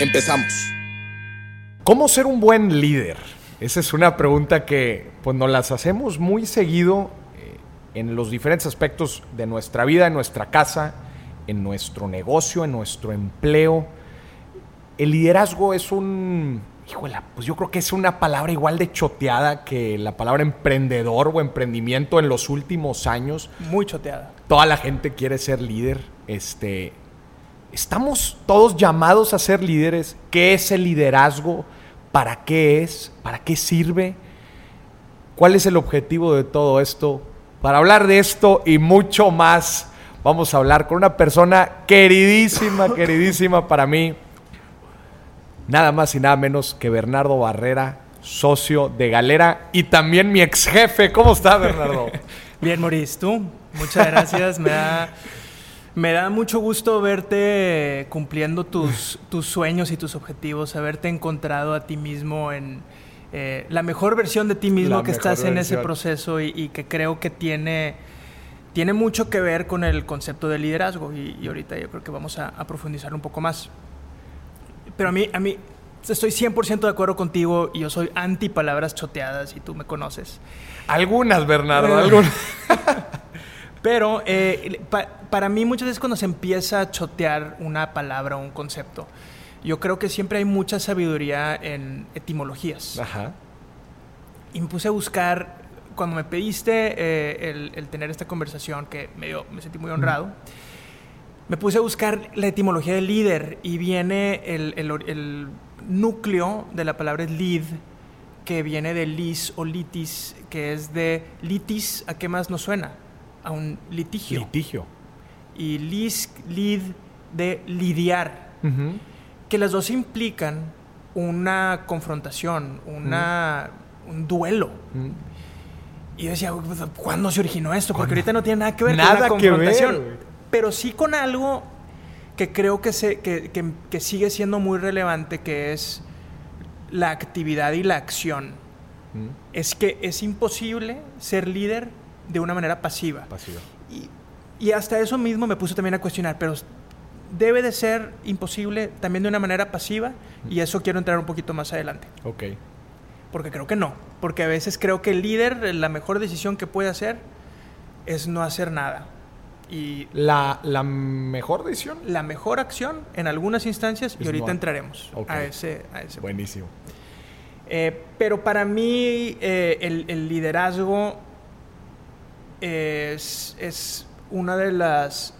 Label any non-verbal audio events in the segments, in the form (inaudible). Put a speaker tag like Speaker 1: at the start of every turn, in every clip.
Speaker 1: Empezamos.
Speaker 2: ¿Cómo ser un buen líder? Esa es una pregunta que pues, nos las hacemos muy seguido eh, en los diferentes aspectos de nuestra vida, en nuestra casa, en nuestro negocio, en nuestro empleo. El liderazgo es un, híjole, pues yo creo que es una palabra igual de choteada que la palabra emprendedor o emprendimiento en los últimos años.
Speaker 3: Muy choteada.
Speaker 2: Toda la gente quiere ser líder. Este, estamos todos llamados a ser líderes. ¿Qué es el liderazgo? ¿Para qué es? ¿Para qué sirve? ¿Cuál es el objetivo de todo esto? Para hablar de esto y mucho más, vamos a hablar con una persona queridísima, (laughs) queridísima para mí. Nada más y nada menos que Bernardo Barrera, socio de Galera y también mi ex jefe. ¿Cómo está, Bernardo? (laughs)
Speaker 3: Bien, Maurice, tú. Muchas gracias. me da, me da mucho gusto verte cumpliendo tus, tus sueños y tus objetivos, haberte encontrado a ti mismo en eh, la mejor versión de ti mismo
Speaker 2: La
Speaker 3: que estás en ese proceso y, y que creo que tiene, tiene mucho que ver con el concepto de liderazgo y, y ahorita yo creo que vamos a, a profundizar un poco más. Pero a mí, a mí estoy 100% de acuerdo contigo y yo soy anti palabras choteadas y tú me conoces.
Speaker 2: Algunas, Bernardo, algunas. (laughs)
Speaker 3: Pero eh, pa- para mí muchas veces cuando se empieza a chotear una palabra o un concepto, yo creo que siempre hay mucha sabiduría en etimologías.
Speaker 2: Ajá.
Speaker 3: Y me puse a buscar, cuando me pediste eh, el, el tener esta conversación, que me, dio- me sentí muy honrado, me puse a buscar la etimología de líder y viene el, el núcleo de la palabra lead, que viene de lis o litis, que es de litis, ¿a qué más nos suena? A un litigio.
Speaker 2: Litigio.
Speaker 3: y lis, lead, de lidiar que las dos implican una confrontación, una, un duelo. Y yo decía, ¿cuándo se originó esto? Porque ahorita no tiene nada que ver
Speaker 2: Nada
Speaker 3: con
Speaker 2: que
Speaker 3: la
Speaker 2: ver,
Speaker 3: confrontación.
Speaker 2: güey.
Speaker 3: pero sí con algo que creo que, se, que, que- que sigue siendo muy relevante, que es la actividad y la acción. Es que es imposible ser líder de una manera pasiva. Y, y hasta eso mismo me puse también a cuestionar, pero debe de ser imposible también de una manera pasiva y eso quiero entrar un poquito más adelante,
Speaker 2: Ok.
Speaker 3: porque creo que no, porque a veces creo que el líder, la mejor decisión que puede hacer es no hacer nada. Y
Speaker 2: La, la mejor decisión.
Speaker 3: la mejor acción en algunas instancias, y ahorita
Speaker 2: no-
Speaker 3: entraremos a ese, a ese
Speaker 2: Buenísimo.
Speaker 3: Eh, pero para mí eh, el, el liderazgo es, es una de las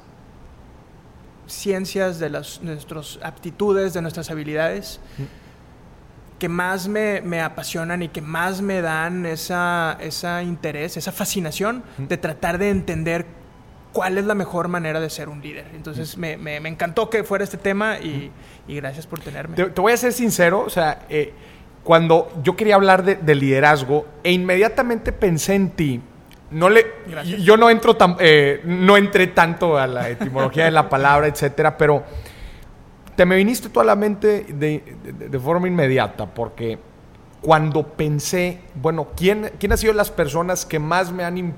Speaker 3: ciencias, de las nuestras aptitudes, de nuestras habilidades que más me, me apasionan y que más me dan esa, esa interés, esa fascinación de tratar de entender cuál es la mejor manera de ser un líder. Entonces me, me- me encantó que fuera este tema y, y gracias por tenerme.
Speaker 2: Te, te voy a ser sincero, o sea, eh, cuando yo quería hablar de, de liderazgo e inmediatamente pensé en ti, no le,
Speaker 3: Gracias.
Speaker 2: yo no entro tan, eh, no entré tanto a la etimología de la palabra, etcétera, pero te me viniste tú a la mente de, de- de forma inmediata, porque cuando pensé, bueno, ¿quién, quién han sido las personas que más me han im-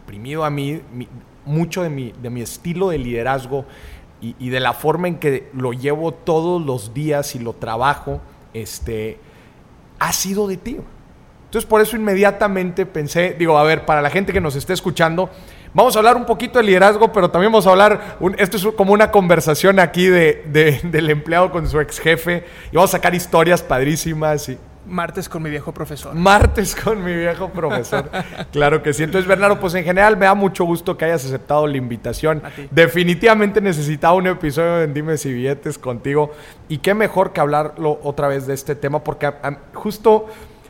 Speaker 2: imprimido a mí mi- mucho de mi, de mi estilo de liderazgo y, y de la forma en que lo llevo todos los días y lo trabajo, este, ha sido de ti. Entonces por eso inmediatamente pensé, digo, a ver, para la gente que nos esté escuchando, vamos a hablar un poquito de liderazgo, pero también vamos a hablar, un- esto es como una conversación aquí de, de- (laughs) del empleado con su ex jefe, y vamos a sacar historias padrísimas y
Speaker 3: Martes con mi viejo profesor.
Speaker 2: martes con mi viejo profesor. (laughs) claro que sí. Entonces, Bernardo, pues en general me da mucho gusto que hayas aceptado la invitación.
Speaker 3: A ti.
Speaker 2: Definitivamente necesitaba un episodio en Dime si billetes contigo. Y qué mejor que hablarlo otra vez de este tema, porque a- a- justo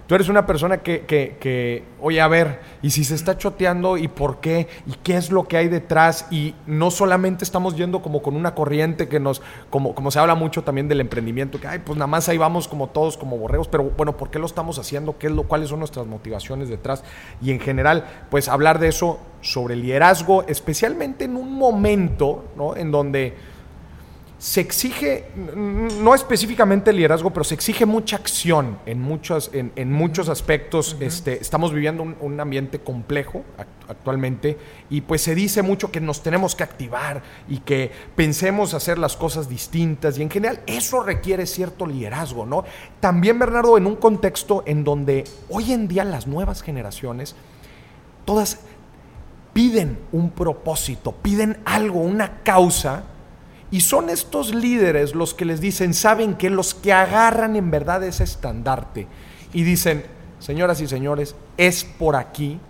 Speaker 2: Tú eres una persona que, que, que, oye, a ver, y si se está choteando, ¿y por qué? ¿Y qué es lo que hay detrás? Y no solamente estamos yendo como con una corriente que nos, como, como se habla mucho también del emprendimiento, que, ay, pues nada más ahí vamos como todos, como borregos, pero bueno, ¿por qué lo estamos haciendo? ¿Qué es lo, ¿Cuáles son nuestras motivaciones detrás? Y en general, pues hablar de eso sobre liderazgo, especialmente en un momento, ¿no? En donde se exige, no específicamente el liderazgo, pero se exige mucha acción en muchos, en, muchos aspectos. este, estamos viviendo un, ambiente complejo actualmente y pues se dice mucho que nos tenemos que activar y que pensemos hacer las cosas distintas y en general eso requiere cierto liderazgo, ¿no? También, Bernardo, en un contexto en donde hoy en día las nuevas generaciones, todas piden un propósito, piden algo, una causa y son estos líderes los que les dicen, saben que los que agarran en verdad ese estandarte y dicen, señoras y señores, es por aquí.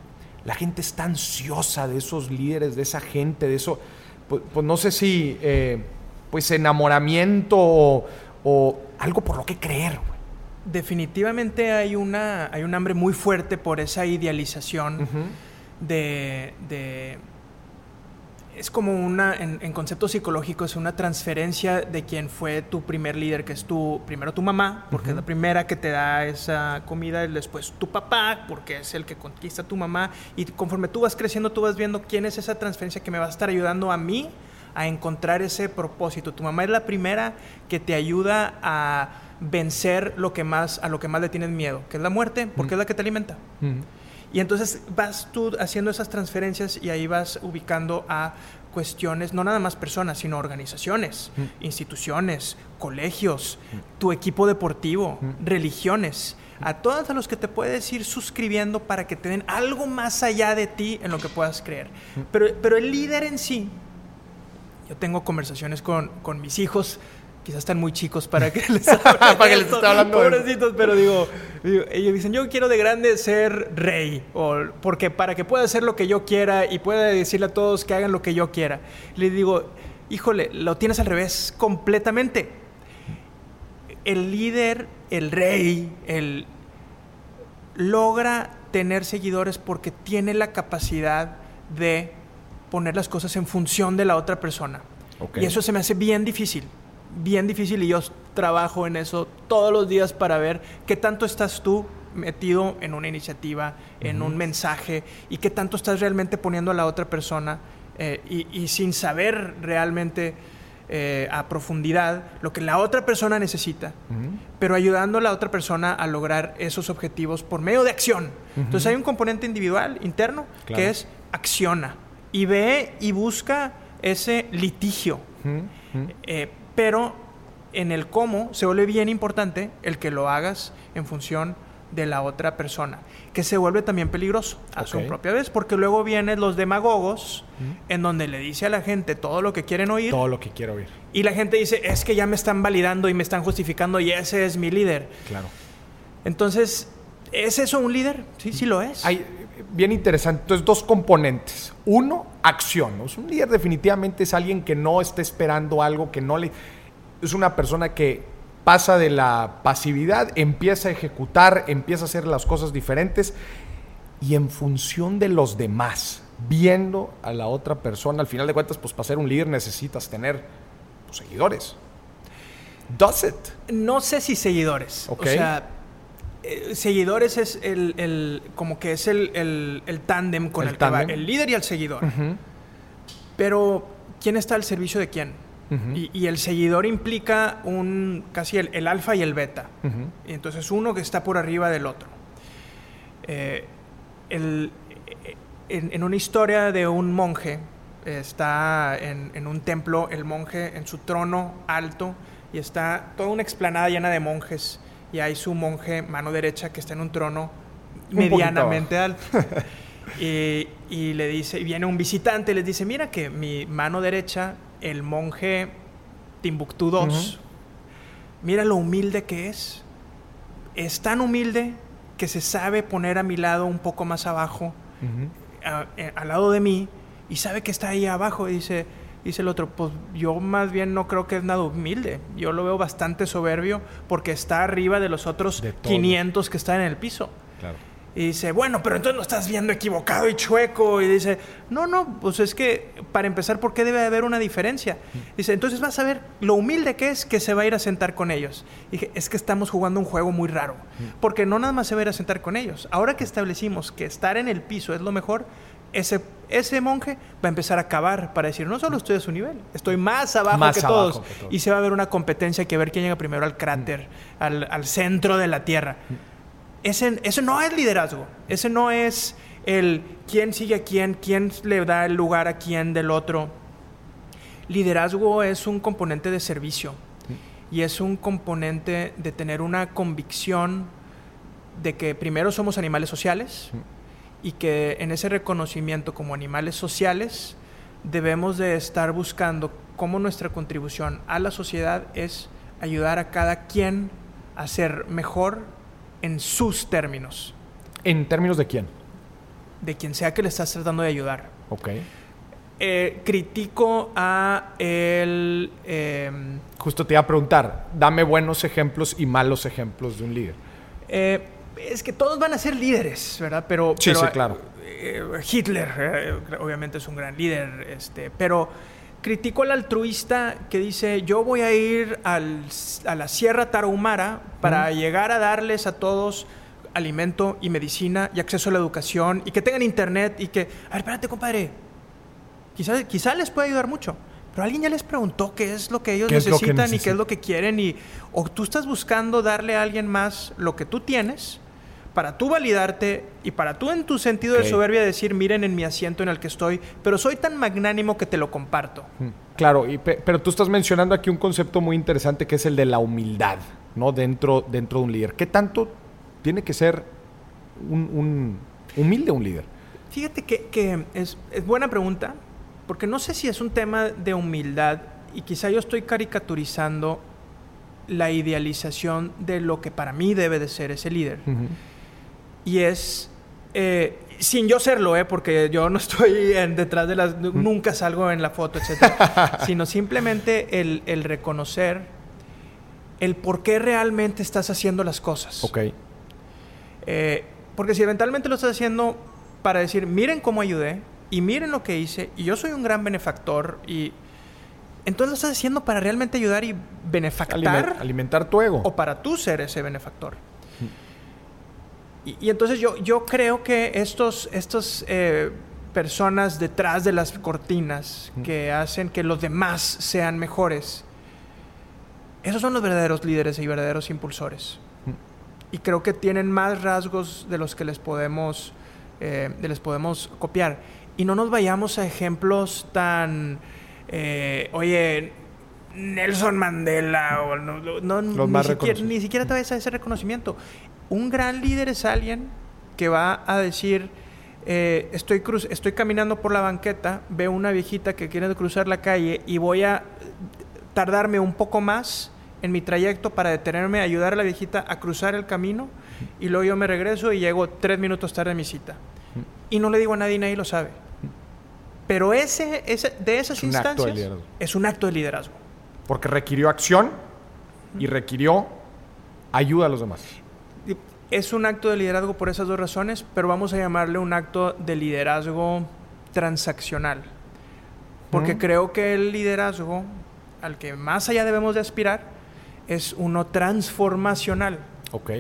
Speaker 2: La gente está ansiosa de esos líderes, de esa gente, de eso, pues, pues no sé si, eh, pues enamoramiento o, algo por lo que creer.
Speaker 3: Definitivamente hay, una, hay un hambre muy fuerte por esa idealización de es como una, en, conceptos psicológicos, una transferencia de quien fue tu primer líder, que es tu, primero tu mamá, porque es la primera que te da esa comida, y después tu papá, porque es el que conquista a tu mamá, y conforme tú vas creciendo, tú vas viendo quién es esa transferencia que me va a estar ayudando a mí a encontrar ese propósito. Tu mamá es la primera que te ayuda a vencer lo que más, a lo que más le tienes miedo, que es la muerte, porque es la que te alimenta. Y entonces vas tú haciendo esas transferencias y ahí vas ubicando a cuestiones, no nada más personas, sino organizaciones, mm. instituciones, colegios, mm. tu equipo deportivo, mm. religiones, a todos a los que te puedes ir suscribiendo para que te den algo más allá de ti en lo que puedas creer. Pero, pero el líder en sí, yo tengo conversaciones con, con mis hijos quizás están muy chicos para que les (laughs) para que les esté hablando. Pobrecitos, pero digo, ellos dicen, yo quiero de grande ser rey, o porque para que pueda hacer lo que yo quiera y pueda decirle a todos que hagan lo que yo quiera. Le digo, híjole, lo tienes al revés, completamente. El líder, el rey, el logra tener seguidores porque tiene la capacidad de poner las cosas en función de la otra persona. Y eso se me hace bien difícil bien difícil y yo trabajo en eso todos los días para ver qué tanto estás tú metido en una iniciativa, en un mensaje y qué tanto estás realmente poniendo a la otra persona eh, y, sin saber realmente eh, a profundidad lo que la otra persona necesita, pero ayudando a la otra persona a lograr esos objetivos por medio de acción. Entonces hay un componente individual, interno, que es acciona y ve y busca ese litigio. Eh, pero en el cómo se vuelve bien importante el que lo hagas en función de la otra persona, que se vuelve también peligroso a su propia vez, porque luego vienen los demagogos en donde le dice a la gente todo lo que quieren oír.
Speaker 2: Todo lo que quiero oír.
Speaker 3: Y la gente dice, es que ya me están validando y me están justificando y ese es mi líder.
Speaker 2: Claro.
Speaker 3: Entonces, ¿es eso un líder? Sí, sí lo es.
Speaker 2: Hay, bien interesante. Entonces, dos componentes. Uno, acción. Un líder definitivamente es alguien que no está esperando algo, que no le... Es una persona que pasa de la pasividad, empieza a ejecutar, empieza a hacer las cosas diferentes y en función de los demás, viendo a la otra persona, al final de cuentas, pues para ser un líder necesitas tener pues, seguidores. Does it?
Speaker 3: No sé si seguidores. O sea, eh, seguidores es el, como que es el, el, tándem con el, que va el líder y el seguidor. Pero, ¿quién está al servicio de quién? y, el seguidor implica un casi el, alfa y el beta. Y entonces uno que está por arriba del otro. Eh, en, en, una historia de un monje, está en, en, un templo el monje en su trono alto y está toda una explanada llena de monjes y hay su monje mano derecha que está en un trono medianamente (laughs) alto. y, le dice, y viene un visitante y les dice, mira que mi mano derecha, el monje Timbuktu II, mira lo humilde que es. Es tan humilde que se sabe poner a mi lado un poco más abajo, eh, al lado de mí, y sabe que está ahí abajo. Y dice, Dice el otro, pues yo más bien no creo que es nada humilde. Yo lo veo bastante soberbio porque está arriba de los otros
Speaker 2: De todos.
Speaker 3: 500 que están en el piso.
Speaker 2: Claro.
Speaker 3: Y dice, bueno, pero entonces lo estás viendo equivocado y chueco. Y dice, no, no, pues es que para empezar, ¿por qué debe haber una diferencia? Dice, entonces vas a ver lo humilde que es que se va a ir a sentar con ellos. Y dije, es que estamos jugando un juego muy raro. Porque no nada más se va a ir a sentar con ellos. Ahora que establecimos que estar en el piso es lo mejor, ese, ese monje va a empezar a cavar para decir, no solo estoy a su nivel, estoy más abajo,
Speaker 2: Más
Speaker 3: que,
Speaker 2: abajo
Speaker 3: todos.
Speaker 2: que todos.
Speaker 3: Y se va a ver una competencia que ver quién llega primero al cráter, al, al centro de la Tierra. Ese, ese no es liderazgo. Ese no es el quién sigue a quién, quién le da el lugar a quién del otro. Liderazgo es un componente de servicio y es un componente de tener una convicción de que primero somos animales sociales y que en ese reconocimiento como animales sociales debemos de estar buscando cómo nuestra contribución a la sociedad es ayudar a cada quien a ser mejor en sus términos,
Speaker 2: ¿En términos de quién?
Speaker 3: de quien sea que le estás tratando de ayudar.
Speaker 2: Ok.
Speaker 3: Eh, critico a el... eh,
Speaker 2: Justo te iba a preguntar, dame buenos ejemplos y malos ejemplos de un líder.
Speaker 3: eh, es que todos van a ser líderes, ¿verdad? Pero,
Speaker 2: Sí,
Speaker 3: pero,
Speaker 2: sí, claro.
Speaker 3: eh, Hitler, eh, obviamente es un gran líder, este, pero critico al altruista que dice, yo voy a ir al- a la Sierra Tarahumara para llegar a darles a todos alimento y medicina y acceso a la educación y que tengan internet y que, a ver, espérate, compadre, quizá, quizá les puede ayudar mucho. Pero alguien ya les preguntó qué es lo que ellos
Speaker 2: ¿Qué es lo que
Speaker 3: necesitan y qué es lo que quieren y o tú estás buscando darle a alguien más lo que tú tienes para tú validarte y para tú en tu sentido de soberbia decir, miren en mi asiento en el que estoy, pero soy tan magnánimo que te lo comparto.
Speaker 2: Mm, Claro, y pe- pero tú estás mencionando aquí un concepto muy interesante que es el de la humildad, ¿no? Dentro, dentro de un líder. ¿Qué tanto tiene que ser un, un- humilde un líder?
Speaker 3: Fíjate que, que es, es buena pregunta, porque no sé si es un tema de humildad y quizá yo estoy caricaturizando la idealización de lo que para mí debe de ser ese líder. Y es, eh, sin yo serlo, ¿eh? porque yo no estoy en- detrás de las, nunca salgo en la foto, etcétera, (laughs) sino simplemente el, el reconocer el por qué realmente estás haciendo las cosas.
Speaker 2: Ok.
Speaker 3: Eh, porque si eventualmente lo estás haciendo para decir, miren cómo ayudé y miren lo que hice y yo soy un gran benefactor y entonces lo estás haciendo para realmente ayudar y benefactar
Speaker 2: Aliment- alimentar tu ego.
Speaker 3: o para tú ser ese benefactor. Y, y entonces yo, yo creo que estos, estos eh, personas detrás de las cortinas que hacen que los demás sean mejores, esos son los verdaderos líderes y verdaderos impulsores. Y creo que tienen más rasgos de los que les podemos, eh, de les podemos copiar. Y no nos vayamos a ejemplos tan, eh, oye, Nelson Mandela o no, no- ni,
Speaker 2: más
Speaker 3: siquiera, ni siquiera te vayas a ese reconocimiento. Un gran líder es alguien que va a decir, eh, estoy, cruz estoy caminando por la banqueta, veo una viejita que quiere cruzar la calle y voy a tardarme un poco más en mi trayecto para detenerme, ayudar a la viejita a cruzar el camino y luego yo me regreso y llego tres minutos tarde a mi cita. Y no le digo a nadie, nadie lo sabe. Pero ese, ese, de esas
Speaker 2: Es de
Speaker 3: instancias es un acto de liderazgo.
Speaker 2: Porque requirió acción y requirió ayuda a los demás.
Speaker 3: Es un acto de liderazgo por esas dos razones, pero vamos a llamarle un acto de liderazgo transaccional. Porque
Speaker 2: Mm.
Speaker 3: creo que el liderazgo al que más allá debemos de aspirar es uno transformacional,
Speaker 2: Ok.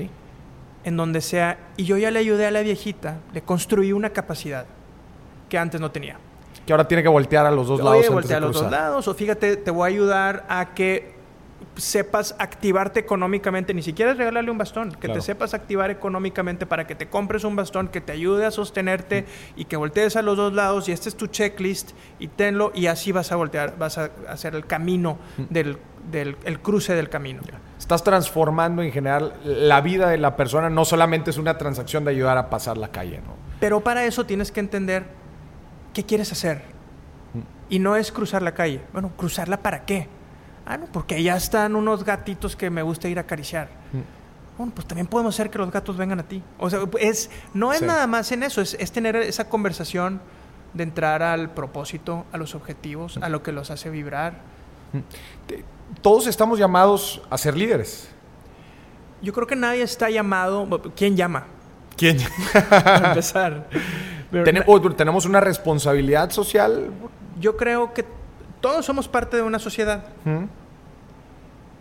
Speaker 3: en donde sea, y yo ya le ayudé a la viejita, le construí una capacidad que antes no tenía.
Speaker 2: Que ahora tiene que voltear a los dos lados.
Speaker 3: Oye,
Speaker 2: antes
Speaker 3: voltea a los dos lados, o fíjate, te voy a ayudar a que sepas activarte económicamente, ni siquiera es regalarle un bastón, que
Speaker 2: Claro.
Speaker 3: te sepas activar económicamente para que te compres un bastón que te ayude a sostenerte y que voltees a los dos lados y este es tu checklist y tenlo y así vas a voltear, vas a hacer el camino del, del el cruce del camino.
Speaker 2: Estás transformando en general la vida de la persona. No solamente es una transacción de ayudar a pasar la calle, ¿no?
Speaker 3: Pero para eso tienes que entender qué quieres hacer. Y no es cruzar la calle. Bueno, ¿cruzarla para qué? Ah, no, porque ya están unos gatitos que me gusta ir a acariciar. Bueno, pues también podemos hacer que los gatos vengan a ti. O sea, es, no es
Speaker 2: Sí.
Speaker 3: nada más en eso, es, es tener esa conversación de entrar al propósito, a los objetivos, a lo que los hace vibrar.
Speaker 2: Todos estamos llamados a ser líderes.
Speaker 3: Yo creo que nadie está llamado. ¿Quién llama?
Speaker 2: ¿Quién? (laughs)
Speaker 3: Para empezar. (laughs)
Speaker 2: ¿Tenemos, ¿Tenemos una responsabilidad social?
Speaker 3: Yo creo que todos somos parte de una sociedad.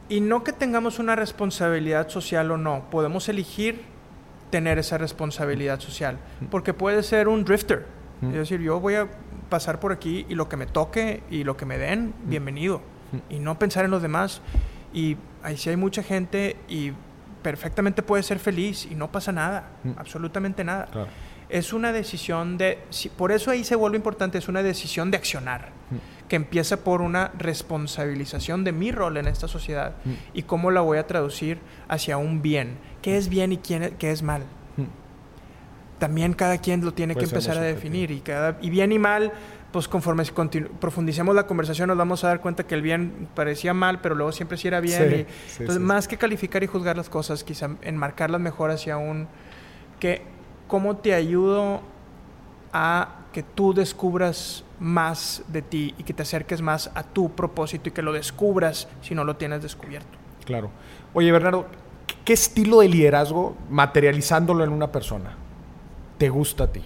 Speaker 3: Y no que tengamos una responsabilidad social o no, podemos elegir tener esa responsabilidad social. Porque puede ser un drifter. Es decir, yo voy a pasar por aquí y lo que me toque y lo que me den, bienvenido. Y no pensar en los demás. Y ahí sí hay mucha gente y perfectamente puede ser feliz y no pasa nada, absolutamente nada. Es una decisión de, por eso ahí se vuelve importante, es una decisión de accionar que empieza por una responsabilización de mi rol en esta sociedad mm. y cómo la voy a traducir hacia un bien. ¿Qué es bien y quién, qué es mal? Mm. También cada quien lo tiene que empezar a definir y, cada, y bien y mal, pues conforme profundicemos la conversación nos vamos a dar cuenta que el bien parecía mal, pero luego siempre sí era bien. entonces, más que calificar y juzgar las cosas, quizá enmarcarlas mejor hacia un... que ¿Cómo te ayudo a que tú descubras más de ti y que te acerques más a tu propósito y que lo descubras si no lo tienes descubierto.
Speaker 2: Claro. Oye, Bernardo, ¿qué estilo de liderazgo, materializándolo en una persona, te gusta a ti?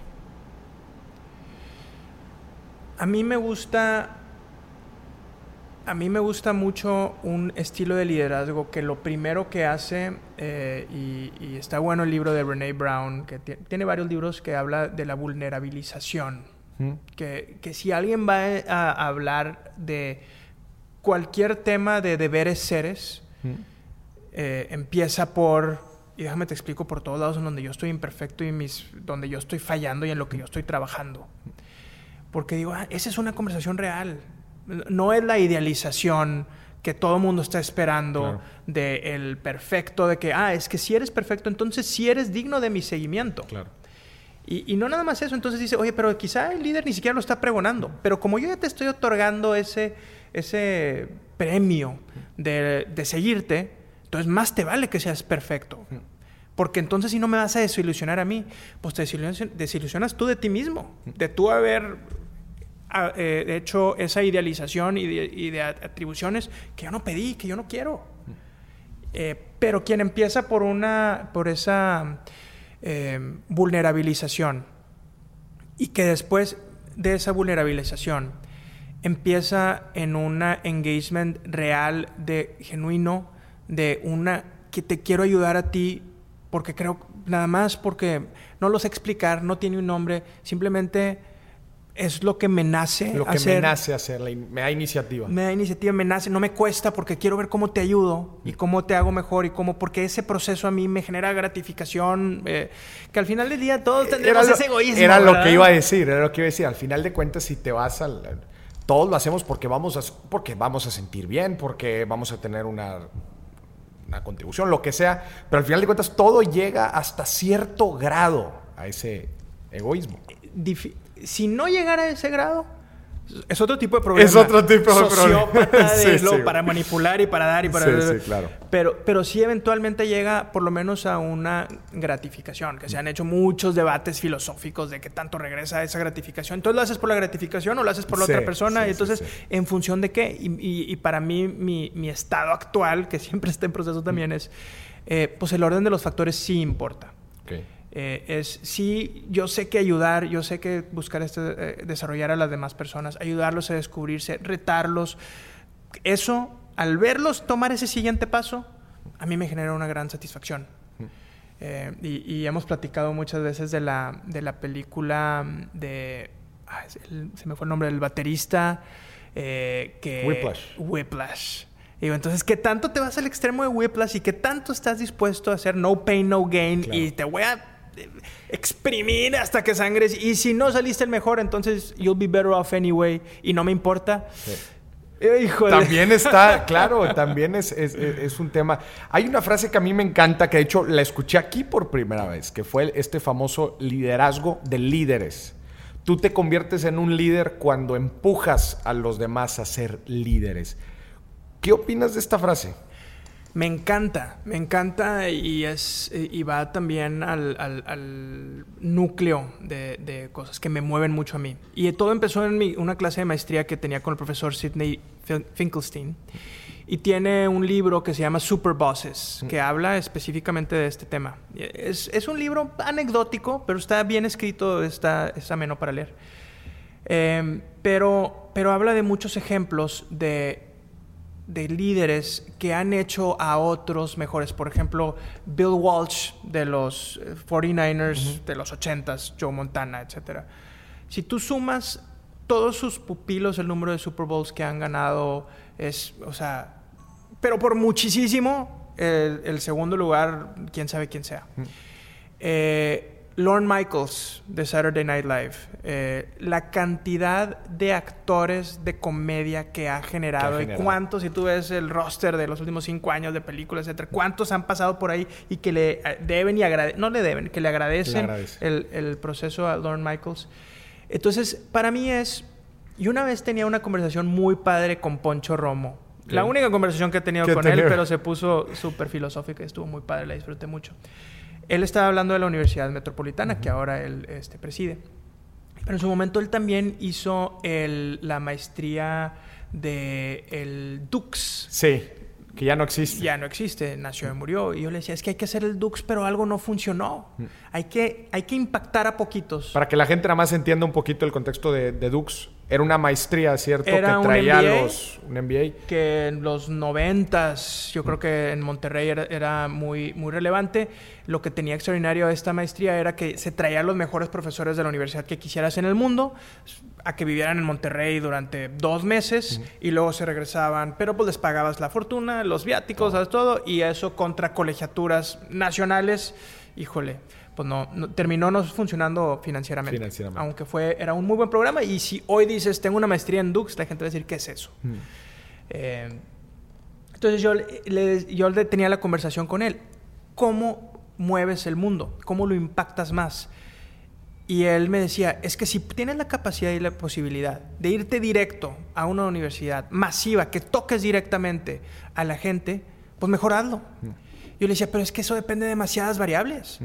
Speaker 3: A mí me gusta a mí me gusta mucho un estilo de liderazgo que lo primero que hace, eh, y, está bueno el libro de Brene Brown, que tiene varios libros que habla de la vulnerabilización. Que, si alguien va a hablar de cualquier tema de deberes seres, eh, empieza por, y déjame te explico por todos lados en donde yo estoy imperfecto y mis, donde yo estoy fallando y en lo que yo estoy trabajando. Porque digo, ah, esa es una conversación real no es la idealización que todo el mundo está esperando de el perfecto, de que, ah, es que si eres perfecto, entonces sí eres digno de mi seguimiento.
Speaker 2: Claro.
Speaker 3: Y, no nada más eso, entonces dice, oye, pero quizá el líder ni siquiera lo está pregonando, pero como yo ya te estoy otorgando ese, ese premio de, seguirte, entonces más te vale que seas perfecto. Porque entonces si no me vas a desilusionar a mí, pues te desilusionas tú de ti mismo, de tú haber eh, de hecho, esa idealización y de, atribuciones que yo no pedí, que yo no quiero. Eh, pero quien empieza por una, por esa eh, vulnerabilización. Y que después de esa vulnerabilización empieza en una engagement real, de genuino, de una que te quiero ayudar a ti porque creo nada más porque no lo sé explicar, no tiene un nombre, simplemente es lo que me nace
Speaker 2: lo que me nace hacer me da iniciativa.
Speaker 3: Me da iniciativa me nace no me cuesta porque quiero ver cómo te ayudo y cómo te hago mejor y cómo porque ese proceso a mí me genera gratificación eh, que al final del día todos tendremos ese egoísmo
Speaker 2: era lo que iba a decir era lo que iba a decir. Al final de cuentas si te vas al todos lo hacemos porque vamos a porque vamos a sentir bien porque vamos a tener una una contribución lo que sea pero al final de cuentas todo llega hasta cierto grado a ese egoísmo
Speaker 3: si no llegara a ese grado, es otro tipo de problema.
Speaker 2: Es otro tipo de
Speaker 3: problema. (laughs) de para manipular y para dar y para...
Speaker 2: Sí, sí, claro.
Speaker 3: Pero, pero sí eventualmente llega por lo menos a una gratificación, que se han hecho muchos debates filosóficos de qué tanto regresa esa gratificación. Entonces lo haces por la gratificación o lo haces por la otra persona y entonces en función de qué. Y, para mí mi, estado actual, que siempre está en proceso también, es, eh, pues el orden de los factores sí importa.
Speaker 2: Okay.
Speaker 3: Eh, es sí, yo sé que ayudar, yo sé que buscar este, eh, desarrollar a las demás personas, ayudarlos a descubrirse, retarlos. Eso, al verlos tomar ese siguiente paso, a mí me genera una gran satisfacción. Eh, y, hemos platicado muchas veces de la, de la película de... se me fue el nombre del baterista. que,
Speaker 2: Whiplash.
Speaker 3: Whiplash. Y entonces, ¿qué tanto te vas al extremo de Whiplash y qué tanto estás dispuesto a hacer no pain, no gain? Y te voy a exprimir hasta que sangres. Y si no saliste el mejor, entonces you'll be better off anyway. Y no me importa.
Speaker 2: También está, (laughs) claro, también es, es, un tema. Hay una frase que a mí me encanta, que de hecho la escuché aquí por primera vez, que fue este famoso liderazgo de líderes. Tú te conviertes en un líder cuando empujas a los demás a ser líderes. ¿Qué opinas de esta frase?
Speaker 3: Me encanta, me encanta y, es, y va también al, al- al núcleo de, de cosas que me mueven mucho a mí. Y todo empezó en mi- una clase de maestría que tenía con el profesor Sidney Fin- Finkelstein. Y tiene un libro que se llama Super Bosses, que habla específicamente de este tema. Es, es un libro anecdótico, pero está bien escrito, está, es ameno para leer. Eh, pero, pero habla de muchos ejemplos de, de líderes que han hecho a otros mejores. Por ejemplo, Bill Walsh de los eh, 49ers de los 80s, Joe Montana, etc. Si tú sumas todos sus pupilos, el número de Super Bowls que han ganado es, o sea, pero por muchísimo, el, el segundo lugar, quién sabe quién sea. Eh, Lorne Michaels de Saturday Night Live, eh, la cantidad de actores de comedia que ha generado, y cuántos, si tú ves el roster de los últimos cinco años de películas, etcétera, cuántos han pasado por ahí y que le eh, deben y agradecen, no le deben, que le agradecen
Speaker 2: Le
Speaker 3: el, el proceso a Lorne Michaels. Entonces, para mí es, y una vez tenía una conversación muy padre con Poncho Romo. La única conversación que he tenido
Speaker 2: ¿Qué
Speaker 3: con él, pero se puso súper filosófica, estuvo muy padre, la disfruté mucho. Él estaba hablando de la Universidad Metropolitana, que ahora él este, preside. Pero en su momento él también hizo el- la maestría de el Dux.
Speaker 2: Sí, que ya no existe.
Speaker 3: Ya no existe, nació y murió. Y yo le decía, es que hay que hacer el Dux, pero algo no funcionó. Hay que, hay que impactar a poquitos.
Speaker 2: Para que la gente nada más entienda un poquito el contexto de, de Dux. Era una maestría, ¿cierto?
Speaker 3: Era
Speaker 2: que
Speaker 3: un
Speaker 2: traía
Speaker 3: MBA.
Speaker 2: los... Un MBA.
Speaker 3: que en los noventas, yo creo que en Monterrey era, era muy, muy relevante. Lo que tenía extraordinario de esta maestría era que se traían los mejores profesores de la universidad que quisieras en el mundo a que vivieran en Monterrey durante dos meses y luego se regresaban, pero pues les pagabas la fortuna, los viáticos, ¿sabes? todo, y eso contra colegiaturas nacionales, híjole. Pues no, no- terminó no funcionando financieramente.
Speaker 2: Financieramente.
Speaker 3: Aunque fue, era un muy buen programa. Y si hoy dices, tengo una maestría en Dux, la gente va a decir, ¿qué es eso? Eh, entonces yo, le- yo le tenía la conversación con él. ¿Cómo mueves el mundo? ¿Cómo lo impactas más? Y él me decía, es que si tienes la capacidad y la posibilidad de irte directo a una universidad masiva, que toques directamente a la gente, pues mejor hazlo. Yo le decía, pero es que eso depende de demasiadas variables.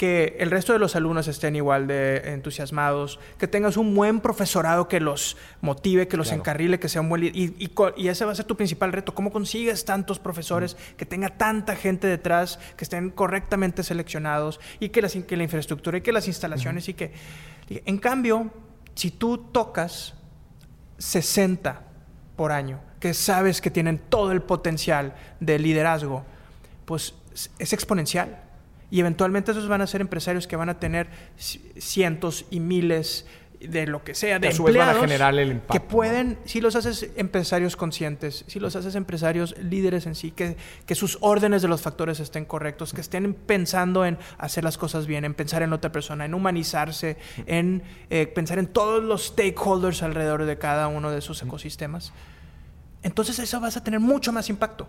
Speaker 3: Que el resto de los alumnos estén igual de entusiasmados, que tengas un buen profesorado que los motive, que los
Speaker 2: Claro.
Speaker 3: encarrile, que sea un buen líder. Y, y ese va a ser tu principal reto. ¿Cómo consigues tantos profesores, que tenga tanta gente detrás, que estén correctamente seleccionados y que, las, que la infraestructura y que las instalaciones y que... En cambio, si tú tocas 60 por año, que sabes que tienen todo el potencial de liderazgo, pues es- es exponencial. Y eventualmente esos van a ser empresarios que van a tener ci- cientos y miles de lo que sea, de
Speaker 2: Que a su vez van a
Speaker 3: empleados
Speaker 2: generar el impacto,
Speaker 3: que
Speaker 2: ¿no?
Speaker 3: pueden, si los haces empresarios conscientes, si los haces empresarios líderes en sí, que, que sus órdenes de los factores estén correctos, que estén pensando en hacer las cosas bien, en pensar en otra persona, en humanizarse, en eh, pensar en todos los stakeholders alrededor de cada uno de sus ecosistemas. Entonces eso vas a tener mucho más impacto.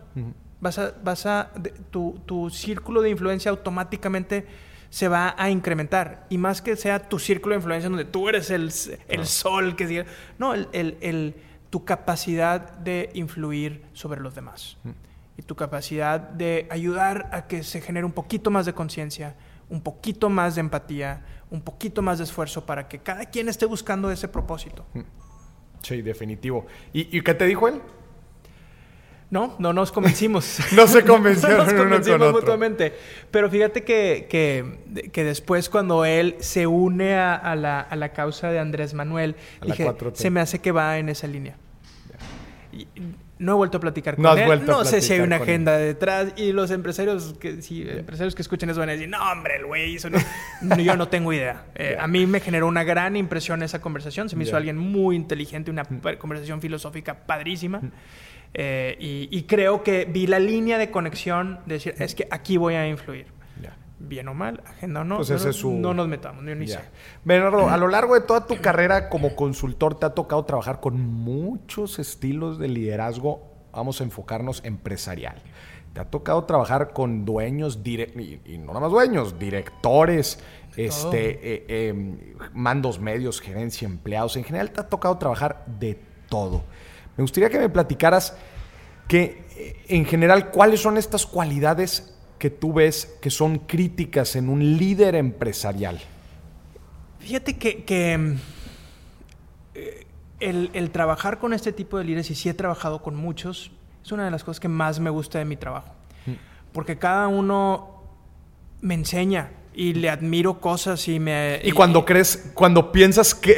Speaker 3: Vas a, vas a, de- tu, tu círculo de influencia automáticamente se va a incrementar. Y más que sea tu círculo de influencia donde tú eres el, el sol, que diga- no, el, el- el- tu capacidad de influir sobre los demás. Y tu capacidad de ayudar a que se genere un poquito más de conciencia, un poquito más de empatía, un poquito más de esfuerzo para que cada quien esté buscando ese propósito.
Speaker 2: Sí, definitivo. ¿Y, y qué te dijo él?
Speaker 3: No, no nos convencimos. (laughs)
Speaker 2: No se convencieron (laughs)
Speaker 3: No nos
Speaker 2: uno con
Speaker 3: convencimos
Speaker 2: otro.
Speaker 3: mutuamente. Pero fíjate que, que, que después cuando él se une a, a la, a la causa de Andrés Manuel, dije,
Speaker 2: 4T.
Speaker 3: se me hace que va en esa línea. Y no he vuelto a platicar con
Speaker 2: No has
Speaker 3: él.
Speaker 2: vuelto a
Speaker 3: no sé si hay una agenda detrás. Y los empresarios que, si, empresarios que escuchen eso van a decir, no, hombre, el güey hizo... no". (laughs) Yo no tengo idea. Eh. A mí me generó una gran impresión esa conversación. Se me hizo alguien muy inteligente, una pa- conversación filosófica padrísima. Eh, y, y creo que vi la línea de conexión de decir, es que aquí voy a influir. Bien o mal, agenda o no,
Speaker 2: Pues
Speaker 3: no,
Speaker 2: ese es su-
Speaker 3: no nos metamos, ni, ni
Speaker 2: Ya.
Speaker 3: sé.
Speaker 2: Bernardo, a lo largo de toda tu carrera como consultor, te ha tocado trabajar con muchos estilos de liderazgo. Vamos a enfocarnos empresarial. Te ha tocado trabajar con dueños, dire- y, y no nada más dueños, directores, este, eh, eh, mandos medios, gerencia, empleados. En general, te ha tocado trabajar de todo. Me gustaría que me platicaras que eh, en general, ¿cuáles son estas cualidades que tú ves que son críticas en un líder empresarial?
Speaker 3: Fíjate que, que eh, el, el trabajar con este tipo de líderes, y sí he trabajado con muchos, es una de las cosas que más me gusta de mi trabajo. Porque cada uno me enseña y le admiro cosas y me...
Speaker 2: Y cuando crees, cuando piensas que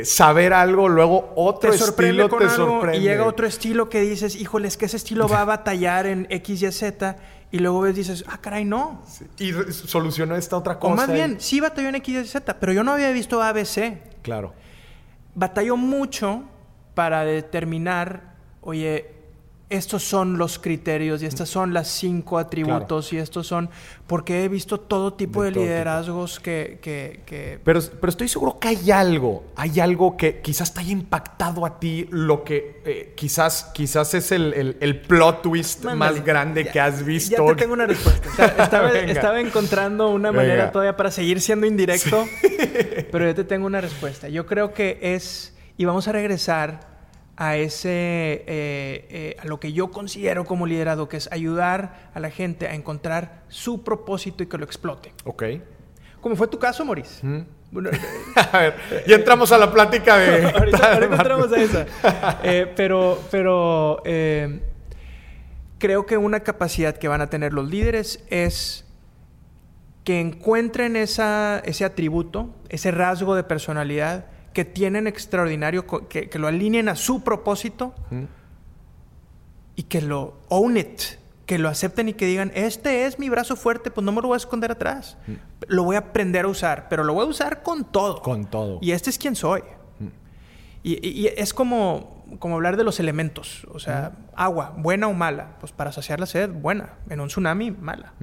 Speaker 2: eh, saber algo, luego otro
Speaker 3: te
Speaker 2: estilo
Speaker 3: con
Speaker 2: te
Speaker 3: algo
Speaker 2: sorprende.
Speaker 3: y llega otro estilo que dices, híjole, es que ese estilo va a batallar en X, Y, Z y luego ves dices, ah, caray, no.
Speaker 2: Y solucionó esta otra
Speaker 3: O
Speaker 2: cosa.
Speaker 3: más
Speaker 2: y-
Speaker 3: bien, sí batalló en X, Y, Z, pero yo no había visto ABC.
Speaker 2: Claro.
Speaker 3: batalló mucho para determinar, oye, estos son los criterios y estas son las cinco atributos y estos son, porque he visto todo tipo
Speaker 2: De
Speaker 3: de,
Speaker 2: todo tipo.
Speaker 3: liderazgos que, que, que-
Speaker 2: Pero, pero estoy seguro que hay algo, hay algo que quizás te haya impactado a ti, lo que eh, quizás, quizás es el, el- el plot twist
Speaker 3: Mándale.
Speaker 2: más grande
Speaker 3: Ya-
Speaker 2: que has visto.
Speaker 3: Ya te tengo una respuesta. (laughs) Esta- Estaba, encontrando una
Speaker 2: Venga.
Speaker 3: manera todavía para seguir siendo indirecto, pero yo te tengo una respuesta. Yo creo que es, y vamos a regresar a ese, eh, eh, a lo que yo considero como liderazgo, que es ayudar a la gente a encontrar su propósito y que lo explote.
Speaker 2: Ok.
Speaker 3: Como fue tu caso, Maurice. Bueno, (laughs)
Speaker 2: A ver, ya entramos a la plática de... (laughs)
Speaker 3: ahorita, ahorita entramos a esa. (laughs) Eh, pero pero eh, creo que una capacidad que van a tener los líderes es que encuentren esa, ese atributo, ese rasgo de personalidad que tienen extraordinario, que, que lo alineen a su propósito y que lo own it, que lo acepten y que digan, este es mi brazo fuerte, pues no me lo voy a esconder atrás. Lo voy a aprender a usar, pero lo voy a usar con todo.
Speaker 2: Con todo.
Speaker 3: Y este es quien soy. Y, y- y es como, como hablar de los elementos. O sea, agua, buena o mala. Pues para saciar la sed, buena. En un tsunami, mala.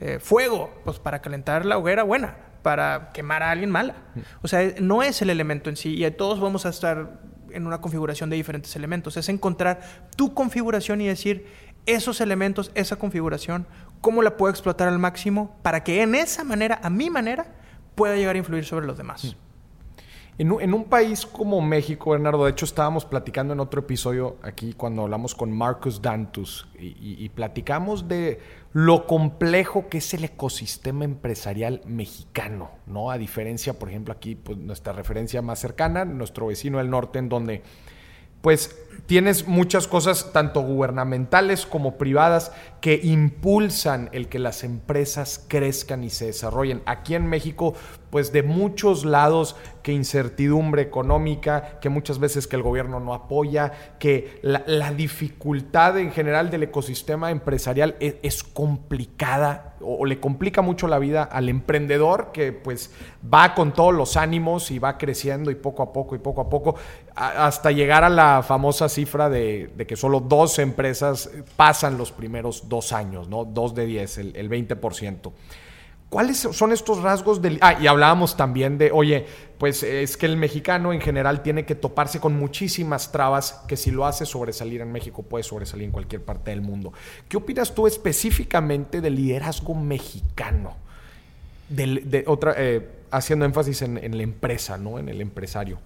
Speaker 3: Eh, fuego, pues para calentar la hoguera, buena. Para quemar a alguien, mala. O sea, no es el elemento en sí. Y todos vamos a estar en una configuración de diferentes elementos. Es encontrar tu configuración y decir, esos elementos, esa configuración, cómo la puedo explotar al máximo para que en esa manera, a mi manera, pueda llegar a influir sobre los demás.
Speaker 2: En un, país como México, Bernardo, de hecho estábamos platicando en otro episodio aquí cuando hablamos con Marcus Dantus y, y- y platicamos de lo complejo que es el ecosistema empresarial mexicano, ¿no? A diferencia, por ejemplo, aquí, pues nuestra referencia más cercana, nuestro vecino del norte, en donde pues tienes muchas cosas, tanto gubernamentales como privadas, que impulsan el que las empresas crezcan y se desarrollen. Aquí en México, pues de muchos lados, que incertidumbre económica, que muchas veces que el gobierno no apoya, que la, dificultad en general del ecosistema empresarial es, es complicada o, le complica mucho la vida al emprendedor que pues va con todos los ánimos y va creciendo y poco a poco y poco a poco hasta llegar a la famosa cifra de, de que solo dos empresas pasan los primeros dos años, ¿no? Dos de diez, el, el 20%. ¿Cuáles son estos rasgos del... Ah, y hablábamos también de, oye, pues es que el mexicano en general tiene que toparse con muchísimas trabas que si lo hace sobresalir en México puede sobresalir en cualquier parte del mundo. ¿Qué opinas tú específicamente del liderazgo mexicano? Del- de otra, eh, haciendo énfasis en, en la empresa, ¿no? En el empresario.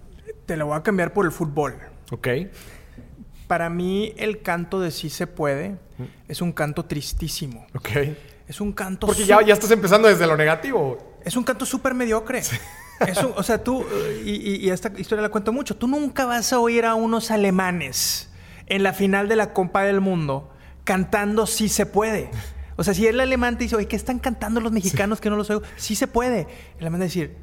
Speaker 3: Te lo voy a cambiar por el fútbol.
Speaker 2: ¿Ok?
Speaker 3: Para mí el canto de sí se puede es un canto tristísimo.
Speaker 2: Ok.
Speaker 3: Es un canto
Speaker 2: Porque ya, ya estás empezando desde lo negativo.
Speaker 3: es un canto súper mediocre. (laughs) O sea, tú, y, esta historia la cuento mucho, tú nunca vas a oír a unos alemanes en la final de la Copa del Mundo cantando sí se puede. O sea, si el alemán te dice, oye, ¿qué están cantando los mexicanos que no los oigo? Sí se puede. El alemán va a decir,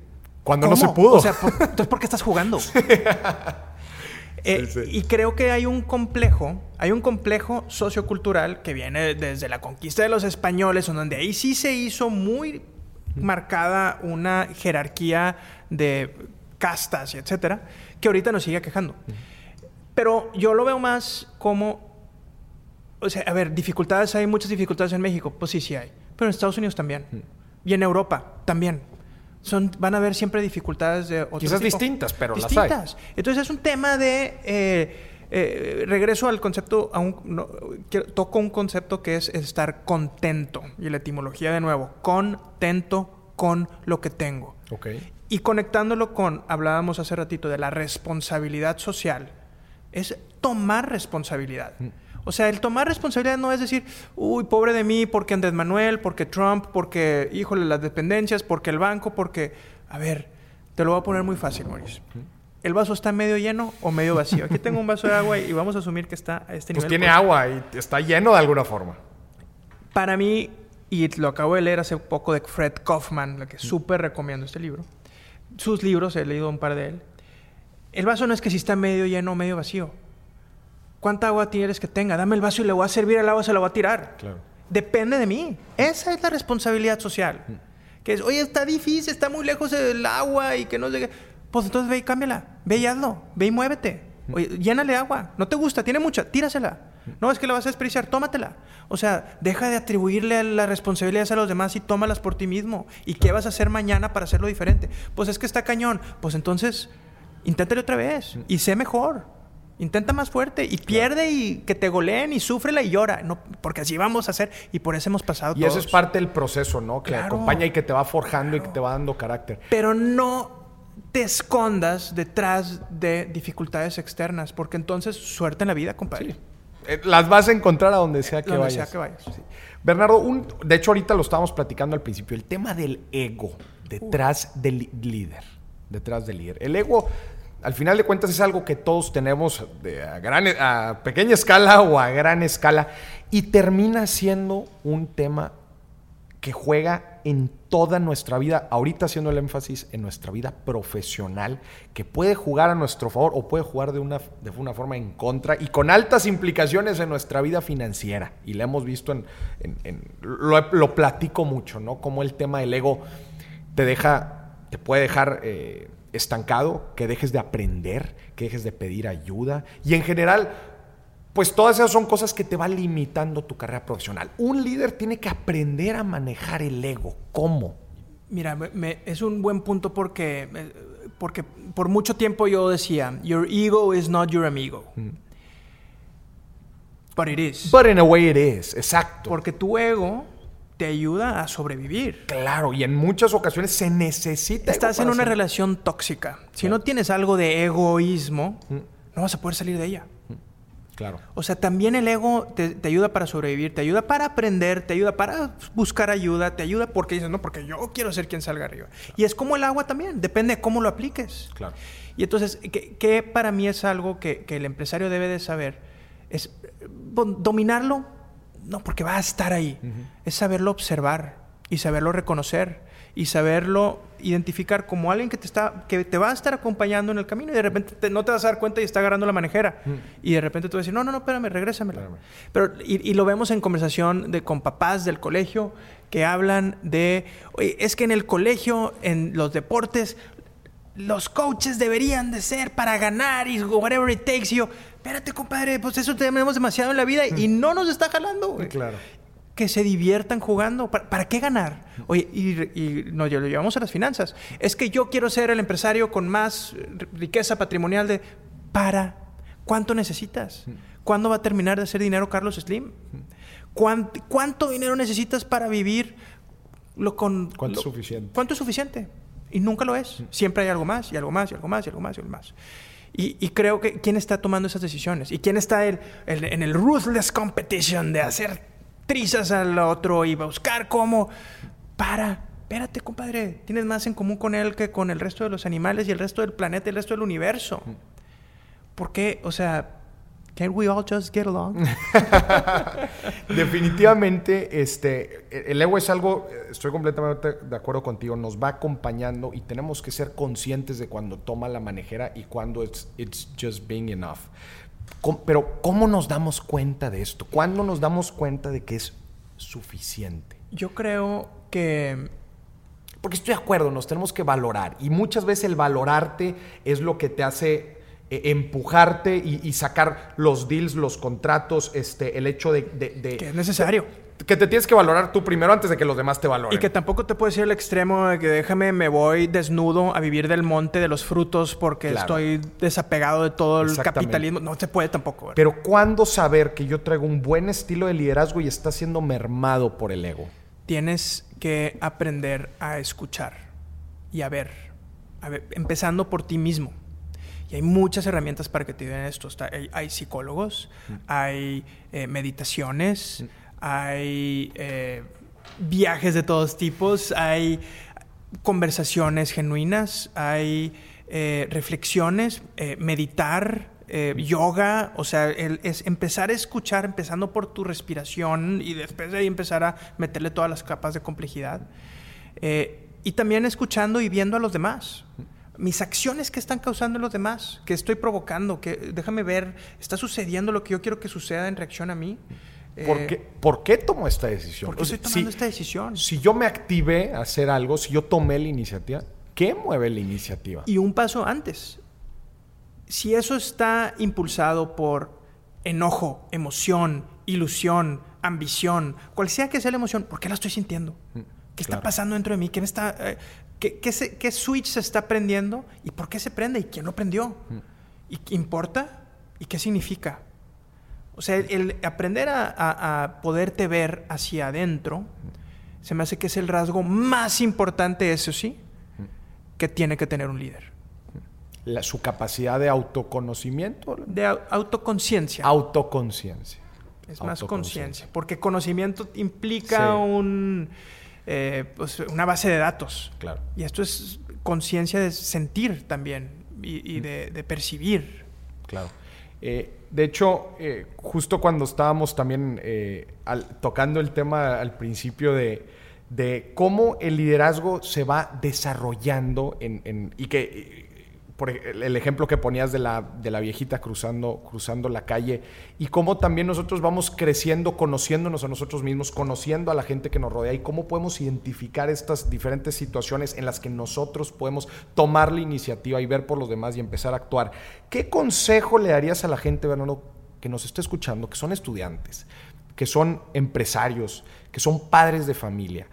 Speaker 2: Cuando no se pudo.
Speaker 3: O sea, por- entonces, ¿por qué estás jugando? (laughs) Eh,
Speaker 2: Sí.
Speaker 3: Y creo que hay un complejo, hay un complejo sociocultural que viene desde la conquista de los españoles, en donde ahí sí se hizo muy marcada una jerarquía de castas y etcétera, que ahorita nos sigue quejando. Pero yo lo veo más como, o sea, a ver, dificultades, hay muchas dificultades en México, pues sí, sí hay, pero en Estados Unidos también, y en Europa también. Son, van a haber siempre dificultades de otro
Speaker 2: Quizás
Speaker 3: tipo.
Speaker 2: distintas, pero las
Speaker 3: distintas. Entonces es un tema de eh, eh, regreso al concepto, a un, no, quiero- toco un concepto que es estar contento y la etimología de nuevo, contento con lo que tengo. Y conectándolo con, hablábamos hace ratito de la responsabilidad social, es tomar responsabilidad. O sea, el tomar responsabilidad no es decir, uy, pobre de mí, porque Andrés Manuel, porque Trump, porque, híjole, las dependencias, porque el banco, porque... A ver, te lo voy a poner muy fácil, Mauricio. ¿El vaso está medio lleno o medio vacío? Aquí tengo un vaso de agua y vamos a asumir que está a este
Speaker 2: Pues
Speaker 3: nivel.
Speaker 2: tiene
Speaker 3: Pues,
Speaker 2: agua y está lleno de alguna forma.
Speaker 3: Para mí, y lo acabo de leer hace poco de Fred Kaufman, lo que súper recomiendo este libro. Sus libros, he leído un par de él. El vaso no es que si está medio lleno o medio vacío. ¿Cuánta agua quieres que tenga? Dame el vaso y le voy a servir el agua, se lo voy a tirar.
Speaker 2: Claro.
Speaker 3: Depende de mí. Esa es la responsabilidad social. Que es, oye, está difícil, está muy lejos el agua y que no llegue. Pues entonces ve y cámbiala. Ve y hazlo. Ve y muévete. Oye, llénale agua. No te gusta, tiene mucha, tírasela. No, es que la vas a desperdiciar, tómatela. O sea, deja de atribuirle las responsabilidades a los demás y tómalas por ti mismo. ¿Y qué vas a hacer mañana para hacerlo diferente? Pues es que está cañón. Pues entonces, inténtale otra vez y sé mejor. Intenta más fuerte y pierde y que te goleen y súfrela y llora. No, porque así vamos a hacer y por eso hemos pasado
Speaker 2: Y eso es parte del proceso, ¿no? Que
Speaker 3: Claro.
Speaker 2: acompaña y que te va forjando y que te va dando carácter.
Speaker 3: Pero no te escondas detrás de dificultades externas, porque entonces suerte en la vida, compadre.
Speaker 2: Eh, Las vas a encontrar a donde sea que
Speaker 3: Donde
Speaker 2: vayas.
Speaker 3: sea que vayas.
Speaker 2: Bernardo, un- de hecho ahorita lo estábamos platicando al principio, el tema del ego detrás del líder, detrás del líder. El ego, al final de cuentas, es algo que todos tenemos de a, pequeña escala o a gran escala y termina siendo un tema que juega en toda nuestra vida, ahorita haciendo el énfasis en nuestra vida profesional, que puede jugar a nuestro favor o puede jugar de una, de una forma en contra y con altas implicaciones en nuestra vida financiera. Y la hemos visto en... lo, platico mucho, ¿no? Como el tema del ego te deja, te puede dejar eh, estancado, que dejes de aprender, que dejes de pedir ayuda y en general pues todas esas son cosas que te van limitando tu carrera profesional. Un líder tiene que aprender a manejar el ego. ¿Cómo?
Speaker 3: Mira, me- es un buen punto porque, eh, porque por mucho tiempo yo decía, your ego is not your amigo. But it is.
Speaker 2: But in a way it is, exacto.
Speaker 3: Porque tu ego te ayuda a sobrevivir.
Speaker 2: claro, y en muchas ocasiones se necesita.
Speaker 3: Estás en una relación tóxica. Si no tienes algo de egoísmo, no vas a poder salir de ella.
Speaker 2: Claro.
Speaker 3: O sea, también el ego te, te ayuda para sobrevivir, te ayuda para aprender, te ayuda para buscar ayuda, te ayuda porque dices, no, porque yo quiero ser quien salga arriba. Y es como el agua también, depende de cómo lo apliques.
Speaker 2: Claro.
Speaker 3: Y entonces, que, que para mí es algo que, que el empresario debe de saber, es eh, dominarlo, no porque va a estar ahí, es saberlo observar y saberlo reconocer y saberlo identificar como alguien que te está que te va a estar acompañando en el camino y de repente te- no te vas a dar cuenta y está agarrando la manejera. Y de repente tú vas a decir no no no espérame
Speaker 2: Espérame.
Speaker 3: pero y, y lo vemos en conversación de con papás del colegio que hablan de "Oye, es que en el colegio en los deportes los coaches deberían de ser para ganar y whatever it takes y yo espérate compadre pues eso tenemos demasiado en la vida y no nos está jalando güey
Speaker 2: Claro.
Speaker 3: que se diviertan jugando. ¿Para, para qué ganar? Oye, y, y nos lo llevamos a las finanzas. Es que yo quiero ser el empresario con más riqueza patrimonial de... ¿Para? ¿Cuánto necesitas? ¿Cuándo va a terminar de hacer dinero Carlos Slim? ¿Cuánto, cuánto dinero necesitas para vivir lo con...
Speaker 2: ¿Cuánto es suficiente?
Speaker 3: ¿Cuánto es suficiente? Y nunca lo es. Siempre hay algo más, y algo más, y algo más, y algo más, y algo más. Y, y creo que quién está tomando esas decisiones y quién está el- el- en el ruthless competition de hacer trizas al otro y buscar cómo. Para, espérate, compadre. Tienes más en común con él que con el resto de los animales y el resto del planeta y el resto del universo. ¿Por qué? O sea, can't we all just get along? (laughs)
Speaker 2: Definitivamente, este, el ego es algo, estoy completamente de acuerdo contigo, nos va acompañando y tenemos que ser conscientes de cuando toma la manejera y cuando it's, it's just being enough. Pero, ¿cómo nos damos cuenta de esto? ¿Cuándo nos damos cuenta de que es suficiente?
Speaker 3: Yo creo que
Speaker 2: Porque estoy de acuerdo, nos tenemos que valorar. Y muchas veces el valorarte es lo que te hace eh, empujarte y, y sacar los deals, los contratos, este, el hecho de, de- de-
Speaker 3: que es necesario.
Speaker 2: que te tienes que valorar tú primero antes de que los demás te valoren.
Speaker 3: Y que tampoco te puedes ir al extremo de que déjame, me voy desnudo a vivir del monte de los frutos porque
Speaker 2: Claro.
Speaker 3: estoy desapegado de todo el capitalismo. No se puede tampoco. ¿verdad?
Speaker 2: Pero ¿cuándo saber que yo traigo un buen estilo de liderazgo y está siendo mermado por el ego?
Speaker 3: Tienes que aprender a escuchar y a ver, a ver, empezando por ti mismo. Y hay muchas herramientas para que te ayuden esto. hay, psicólogos, hay eh, meditaciones, hay eh, viajes de todos tipos, hay conversaciones genuinas, hay eh, reflexiones, meditar, yoga, o sea, es empezar a escuchar, empezando por tu respiración y después de ahí empezar a meterle todas las capas de complejidad. y también escuchando y viendo a los demás mis acciones que están causando los demás, que estoy provocando, que déjame ver, está sucediendo lo que yo quiero que suceda en reacción a mí.
Speaker 2: ¿Por, eh, qué, ¿Por qué tomo esta decisión?
Speaker 3: ¿Por qué estoy tomando esta decisión?
Speaker 2: Si yo me activé a hacer algo, si yo tomé la iniciativa, ¿qué mueve la iniciativa?
Speaker 3: Y un paso antes. Si eso está impulsado por enojo, emoción, ilusión, ambición, cual sea que sea la emoción, ¿por qué la estoy sintiendo? Mm, ¿Qué está pasando dentro de mí? ¿Qué me está, eh, ¿Qué, switch se está prendiendo y por qué se prende y quién lo prendió? Mm. ¿Y qué importa? ¿Y qué significa? O sea, el, aprender a, poderte ver hacia adentro mm. se me hace que es el rasgo más importante, eso sí, mm. que tiene que tener un líder.
Speaker 2: su capacidad de autoconocimiento.
Speaker 3: De autoconciencia.
Speaker 2: Autoconciencia.
Speaker 3: Es más conciencia, porque conocimiento implica un eh, pues, una base de datos.
Speaker 2: Claro.
Speaker 3: Y esto es conciencia de sentir también y, de, percibir.
Speaker 2: Claro. Eh, de hecho, eh, justo cuando estábamos también tocando el tema al principio de, cómo el liderazgo se va desarrollando en, y que por el ejemplo que ponías de la, de la viejita cruzando, cruzando la calle y cómo también nosotros vamos creciendo, conociéndonos a nosotros mismos, conociendo a la gente que nos rodea y cómo podemos identificar estas diferentes situaciones en las que nosotros podemos tomar la iniciativa y ver por los demás y empezar a actuar. ¿Qué consejo le darías a la gente, Bernardo, que nos está escuchando, que son estudiantes, que son empresarios, que son padres de familia?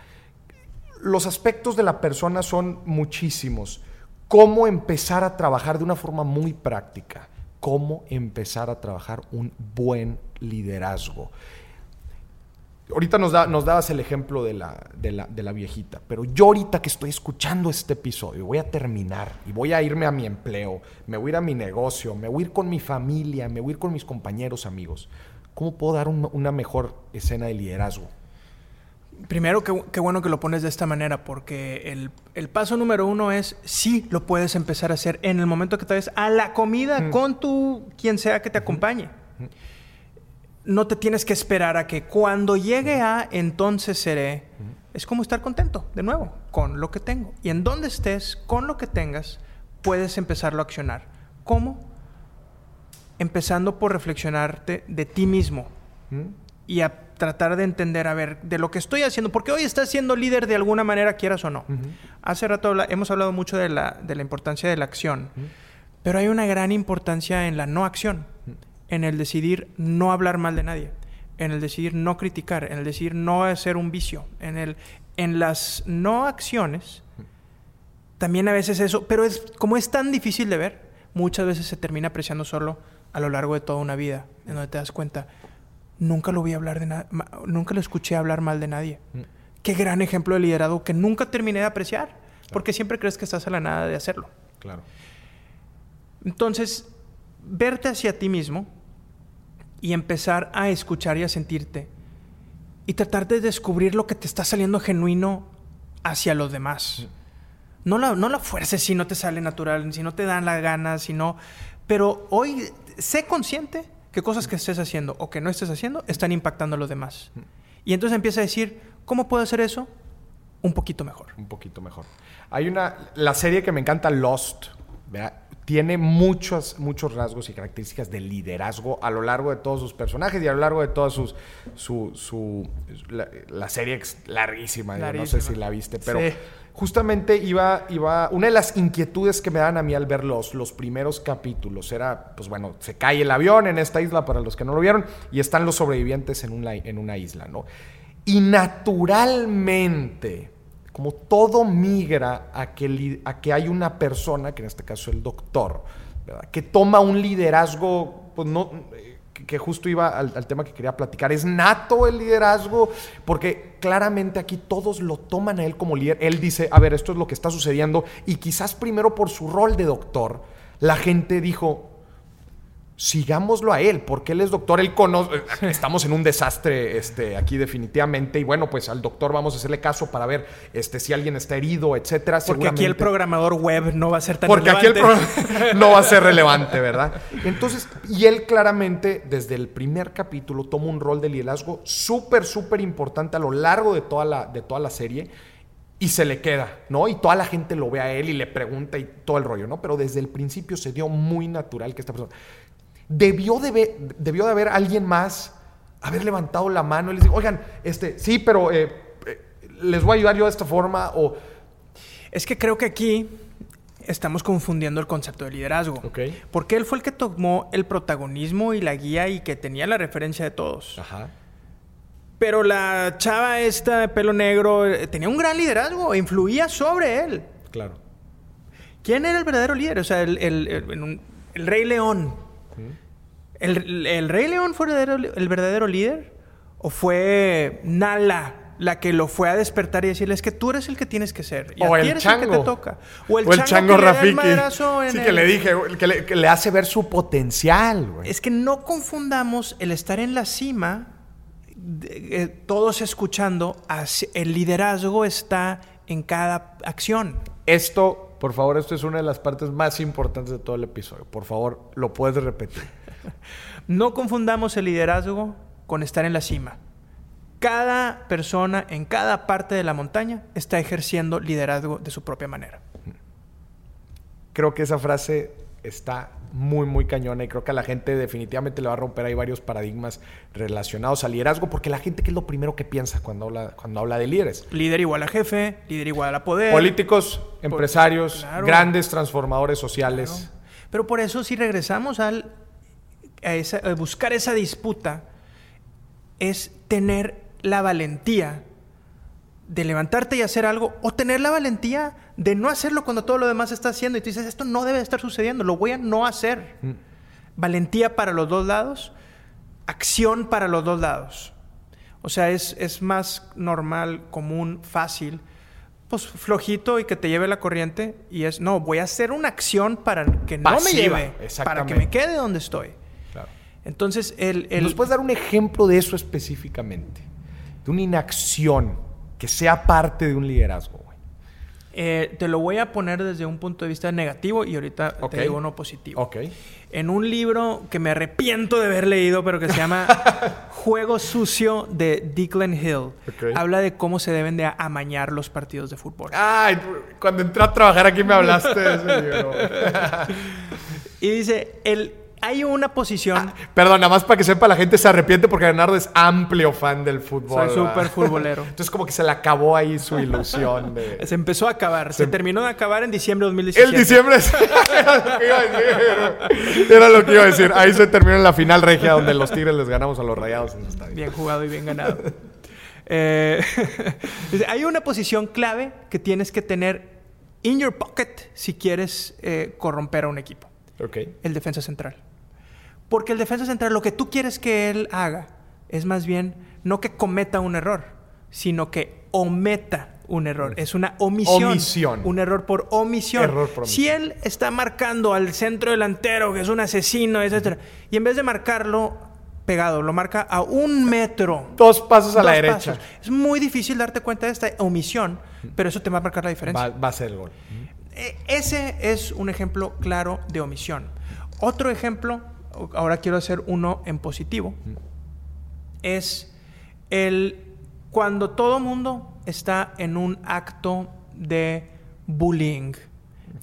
Speaker 2: Los aspectos de la persona son muchísimos cómo empezar a trabajar de una forma muy práctica, cómo empezar a trabajar un buen liderazgo. Ahorita nos, nos dabas el ejemplo de la, de, la, viejita, pero yo ahorita que estoy escuchando este episodio, voy a terminar y voy a irme a mi empleo, me voy a ir a mi negocio, me voy a ir con mi familia, me voy a ir con mis compañeros, amigos. ¿Cómo puedo dar una mejor escena de liderazgo?
Speaker 3: Primero, qué, bueno que lo pones de esta manera, porque el, paso número uno es sí lo puedes empezar a hacer en el momento que te vayas a la comida con tu quien sea que te acompañe. No te tienes que esperar a que cuando llegue a entonces seré. Es como estar contento, de nuevo, con lo que tengo. Y en donde estés, con lo que tengas, puedes empezarlo a accionar. ¿Cómo? Empezando por reflexionarte de ti mismo y a tratar de entender, a ver, de lo que estoy haciendo, porque hoy estás siendo líder de alguna manera, quieras o no. Hace rato hemos hablado mucho de la, de la importancia de la acción, pero hay una gran importancia en la no acción, en el decidir no hablar mal de nadie, en el decidir no criticar, en el decidir no hacer un vicio, en, el, en las no acciones, también a veces eso, pero es, como es tan difícil de ver, muchas veces se termina apreciando solo a lo largo de toda una vida, en donde te das cuenta, nunca lo vi hablar de nada, nunca lo escuché hablar mal de nadie. Mm. Qué gran ejemplo de liderazgo que nunca terminé de apreciar, porque siempre crees que estás a la nada de hacerlo.
Speaker 2: Claro.
Speaker 3: Entonces, verte hacia ti mismo y empezar a escuchar y a sentirte y tratar de descubrir lo que te está saliendo genuino hacia los demás. Mm. No la, no la fuerces si no te sale natural, si no te dan la gana, si no... Pero hoy sé consciente qué cosas que estés haciendo o que no estés haciendo están impactando a los demás. Y entonces empieza a decir, ¿cómo puedo hacer eso? Un poquito mejor.
Speaker 2: Un poquito mejor. Hay una, la serie que me encanta, Lost, tiene muchos, muchos rasgos y características de liderazgo a lo largo de todos sus personajes y a lo largo de toda sus, su, su la, serie es larguísima, no sé si la viste, pero justamente iba, iba, una de las inquietudes que me dan a mí al ver los, los primeros capítulos era, pues bueno, se cae el avión en esta isla para los que no lo vieron y están los sobrevivientes en una, en una isla, ¿no? Y naturalmente, como todo migra a que, a que hay una persona, que en este caso el doctor, que toma un liderazgo, pues no, que justo iba al, tema que quería platicar. Es nato el liderazgo, porque claramente aquí todos lo toman a él como líder. Él dice, a ver, esto es lo que está sucediendo, y quizás primero por su rol de doctor, la gente dijo, sigámoslo a él, porque él es doctor, él conoce, estamos en un desastre este, aquí definitivamente, y bueno, pues al doctor vamos a hacerle caso para ver este, si alguien está herido, etcétera.
Speaker 3: Porque aquí el programador web no va a ser tan
Speaker 2: porque
Speaker 3: relevante.
Speaker 2: Porque aquí el programa (laughs) no va a ser relevante, ¿verdad? Entonces, y él claramente, desde el primer capítulo, toma un rol de liderazgo súper, súper importante a lo largo de toda la, de toda la serie y se le queda, ¿no? Y toda la gente lo ve a él y le pregunta y todo el rollo, ¿no? Pero desde el principio se dio muy natural que esta persona debió de, debió de haber alguien más haber levantado la mano y les digo, oigan, este, sí, pero eh, eh, les voy a ayudar yo de esta forma o...
Speaker 3: Es que creo que aquí estamos confundiendo el concepto de liderazgo.
Speaker 2: Okay.
Speaker 3: Porque él fue el que tomó el protagonismo y la guía y que tenía la referencia de todos.
Speaker 2: Ajá.
Speaker 3: Pero la chava esta de pelo negro eh, tenía un gran liderazgo, influía sobre él.
Speaker 2: Claro.
Speaker 3: ¿Quién era el verdadero líder? O sea, el, el, el, el Rey León. ¿El, ¿El, Rey León fue el verdadero líder? ¿O fue Nala la que lo fue a despertar y decirle es que tú eres el que tienes que ser?
Speaker 2: Y o el chango.
Speaker 3: El que te toca.
Speaker 2: O el, o el chango, chango Rafiki. Sí, el... que le dije, que le, que le, hace ver su potencial. Güey.
Speaker 3: Es que no confundamos el estar en la cima, de, eh, todos escuchando, el liderazgo está en cada acción.
Speaker 2: Esto, por favor, esto es una de las partes más importantes de todo el episodio. Por favor, lo puedes repetir. (laughs)
Speaker 3: No confundamos el liderazgo con estar en la cima. Cada persona en cada parte de la montaña está ejerciendo liderazgo de su propia manera.
Speaker 2: Creo que esa frase está muy, muy cañona y creo que a la gente definitivamente le va a romper ahí varios paradigmas relacionados al liderazgo, porque la gente, ¿qué es lo primero que piensa cuando habla, cuando habla de líderes?
Speaker 3: Líder igual a jefe, líder igual a poder.
Speaker 2: Políticos, empresarios, claro. grandes transformadores sociales.
Speaker 3: Claro. Pero por eso si regresamos al a, esa, a buscar esa disputa, es tener la valentía de levantarte y hacer algo o tener la valentía de no hacerlo cuando todo lo demás está haciendo y tú dices, esto no debe estar sucediendo, lo voy a no hacer. Mm. Valentía para los dos lados, acción para los dos lados. O sea, es, es más normal, común, fácil, pues flojito y que te lleve la corriente y es, no, voy a hacer una acción para que no
Speaker 2: Pasiva,
Speaker 3: me lleve, para que me quede donde estoy.
Speaker 2: Claro.
Speaker 3: Entonces, el, el...
Speaker 2: ¿Nos puedes dar un ejemplo de eso específicamente? De una inacción que sea parte de un liderazgo, güey.
Speaker 3: Eh, te lo voy a poner desde un punto de vista negativo y ahorita te digo uno positivo.
Speaker 2: Ok.
Speaker 3: En un libro que me arrepiento de haber leído, pero que se llama (laughs) Juego Sucio de Declan Hill, habla de cómo se deben de amañar los partidos de fútbol.
Speaker 2: Ay, cuando entré a trabajar aquí me hablaste de ese libro.
Speaker 3: Y dice, el, hay una posición...
Speaker 2: Perdón, nada más para que sepa, la gente se arrepiente porque Leonardo es amplio fan del fútbol.
Speaker 3: Soy súper futbolero. (laughs)
Speaker 2: Entonces como que se le acabó ahí su ilusión de... (laughs)
Speaker 3: Se empezó a acabar. Se,
Speaker 2: Se-
Speaker 3: terminó de acabar en diciembre de 2017.
Speaker 2: El diciembre es- (laughs) era lo que iba a decir. Era lo que iba a decir. Ahí se terminó en la final regia donde los Tigres les ganamos a los Rayados en el estadio.
Speaker 3: Bien jugado y bien ganado. Eh, hay una posición clave que tienes que tener in your pocket si quieres eh, corromper a un equipo.
Speaker 2: Ok.
Speaker 3: El defensa central. Porque el defensa central lo que tú quieres que él haga es más bien no que cometa un error, sino que ometa un error. Es una omisión.
Speaker 2: Omisión.
Speaker 3: Un error por omisión.
Speaker 2: Error por
Speaker 3: Si él está marcando al centro delantero, que es un asesino, etc., y en vez de marcarlo pegado, lo marca a un metro.
Speaker 2: Dos pasos a la derecha.
Speaker 3: pasos. Es muy difícil darte cuenta de esta omisión, pero eso te va a marcar la diferencia.
Speaker 2: Va, va a ser el gol.
Speaker 3: E- Ese es un ejemplo claro de omisión. Otro ejemplo, ahora quiero hacer uno en positivo, es el cuando todo mundo está en un acto de bullying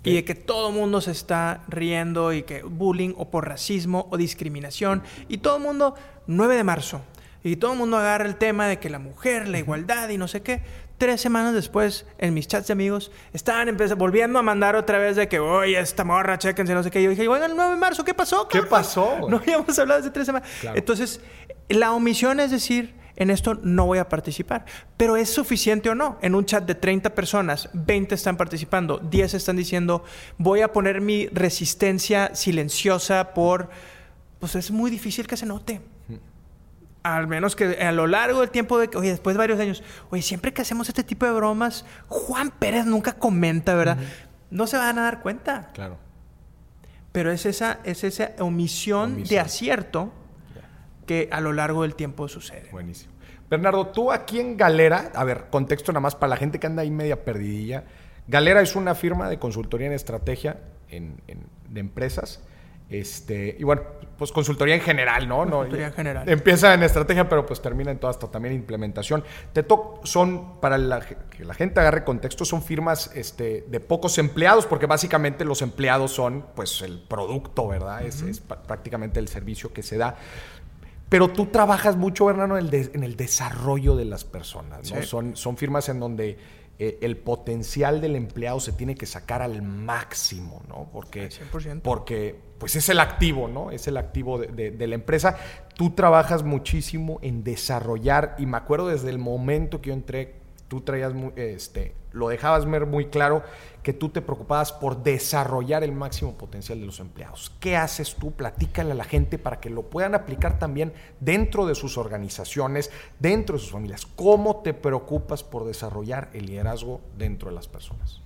Speaker 3: y de que todo mundo se está riendo y que bullying o por racismo o discriminación y todo el mundo 9 de marzo y todo el mundo agarra el tema de que la mujer, la igualdad y no sé qué. Tres semanas después, en mis chats de amigos, estaban empezando, volviendo a mandar otra vez de que, oye, esta morra, chéquense, no sé qué. Yo dije, oigan, el 9 de marzo, ¿qué pasó?
Speaker 2: ¿Qué pasó, güey?
Speaker 3: No habíamos hablado desde tres semanas.
Speaker 2: Claro.
Speaker 3: Entonces, la omisión es decir, en esto no voy a participar. Pero ¿es suficiente o no? En un chat de 30 personas, 20 están participando, 10 están diciendo, voy a poner mi resistencia silenciosa por... Pues es muy difícil que se note. Al menos que a lo largo del tiempo de que, oye, después de varios años, oye, siempre que hacemos este tipo de bromas, Juan Pérez nunca comenta, ¿verdad? No se van a dar cuenta.
Speaker 2: Claro.
Speaker 3: Pero es esa, es esa omisión, de acierto que a lo largo del tiempo sucede.
Speaker 2: Buenísimo. Bernardo, tú aquí en Galera, a ver, contexto nada más para la gente que anda ahí media perdidilla. Galera es una firma de consultoría en estrategia en- en- de empresas. Este, y bueno, pues consultoría en general, ¿no?
Speaker 3: Consultoría en general.
Speaker 2: Empieza en estrategia, pero pues termina en todo hasta también implementación. Te to son, para la, que la gente agarre contexto, son firmas este, de pocos empleados, porque básicamente los empleados son pues el producto, ¿verdad? Es, es prácticamente el servicio que se da. Pero tú trabajas mucho, Bernardo, en el, de- en el desarrollo de las personas, ¿no?
Speaker 3: Sí.
Speaker 2: Son, son firmas en donde eh, el potencial del empleado se tiene que sacar al máximo, ¿no? Porque,
Speaker 3: Al 100%.
Speaker 2: porque pues es el activo, ¿no? Es el activo de, de- de la empresa. Tú trabajas muchísimo en desarrollar, y me acuerdo desde el momento que yo entré, tú traías, este, lo dejabas ver muy claro, que tú te preocupabas por desarrollar el máximo potencial de los empleados. ¿Qué haces tú? Platícale a la gente para que lo puedan aplicar también dentro de sus organizaciones, dentro de sus familias. ¿Cómo te preocupas por desarrollar el liderazgo dentro de las personas?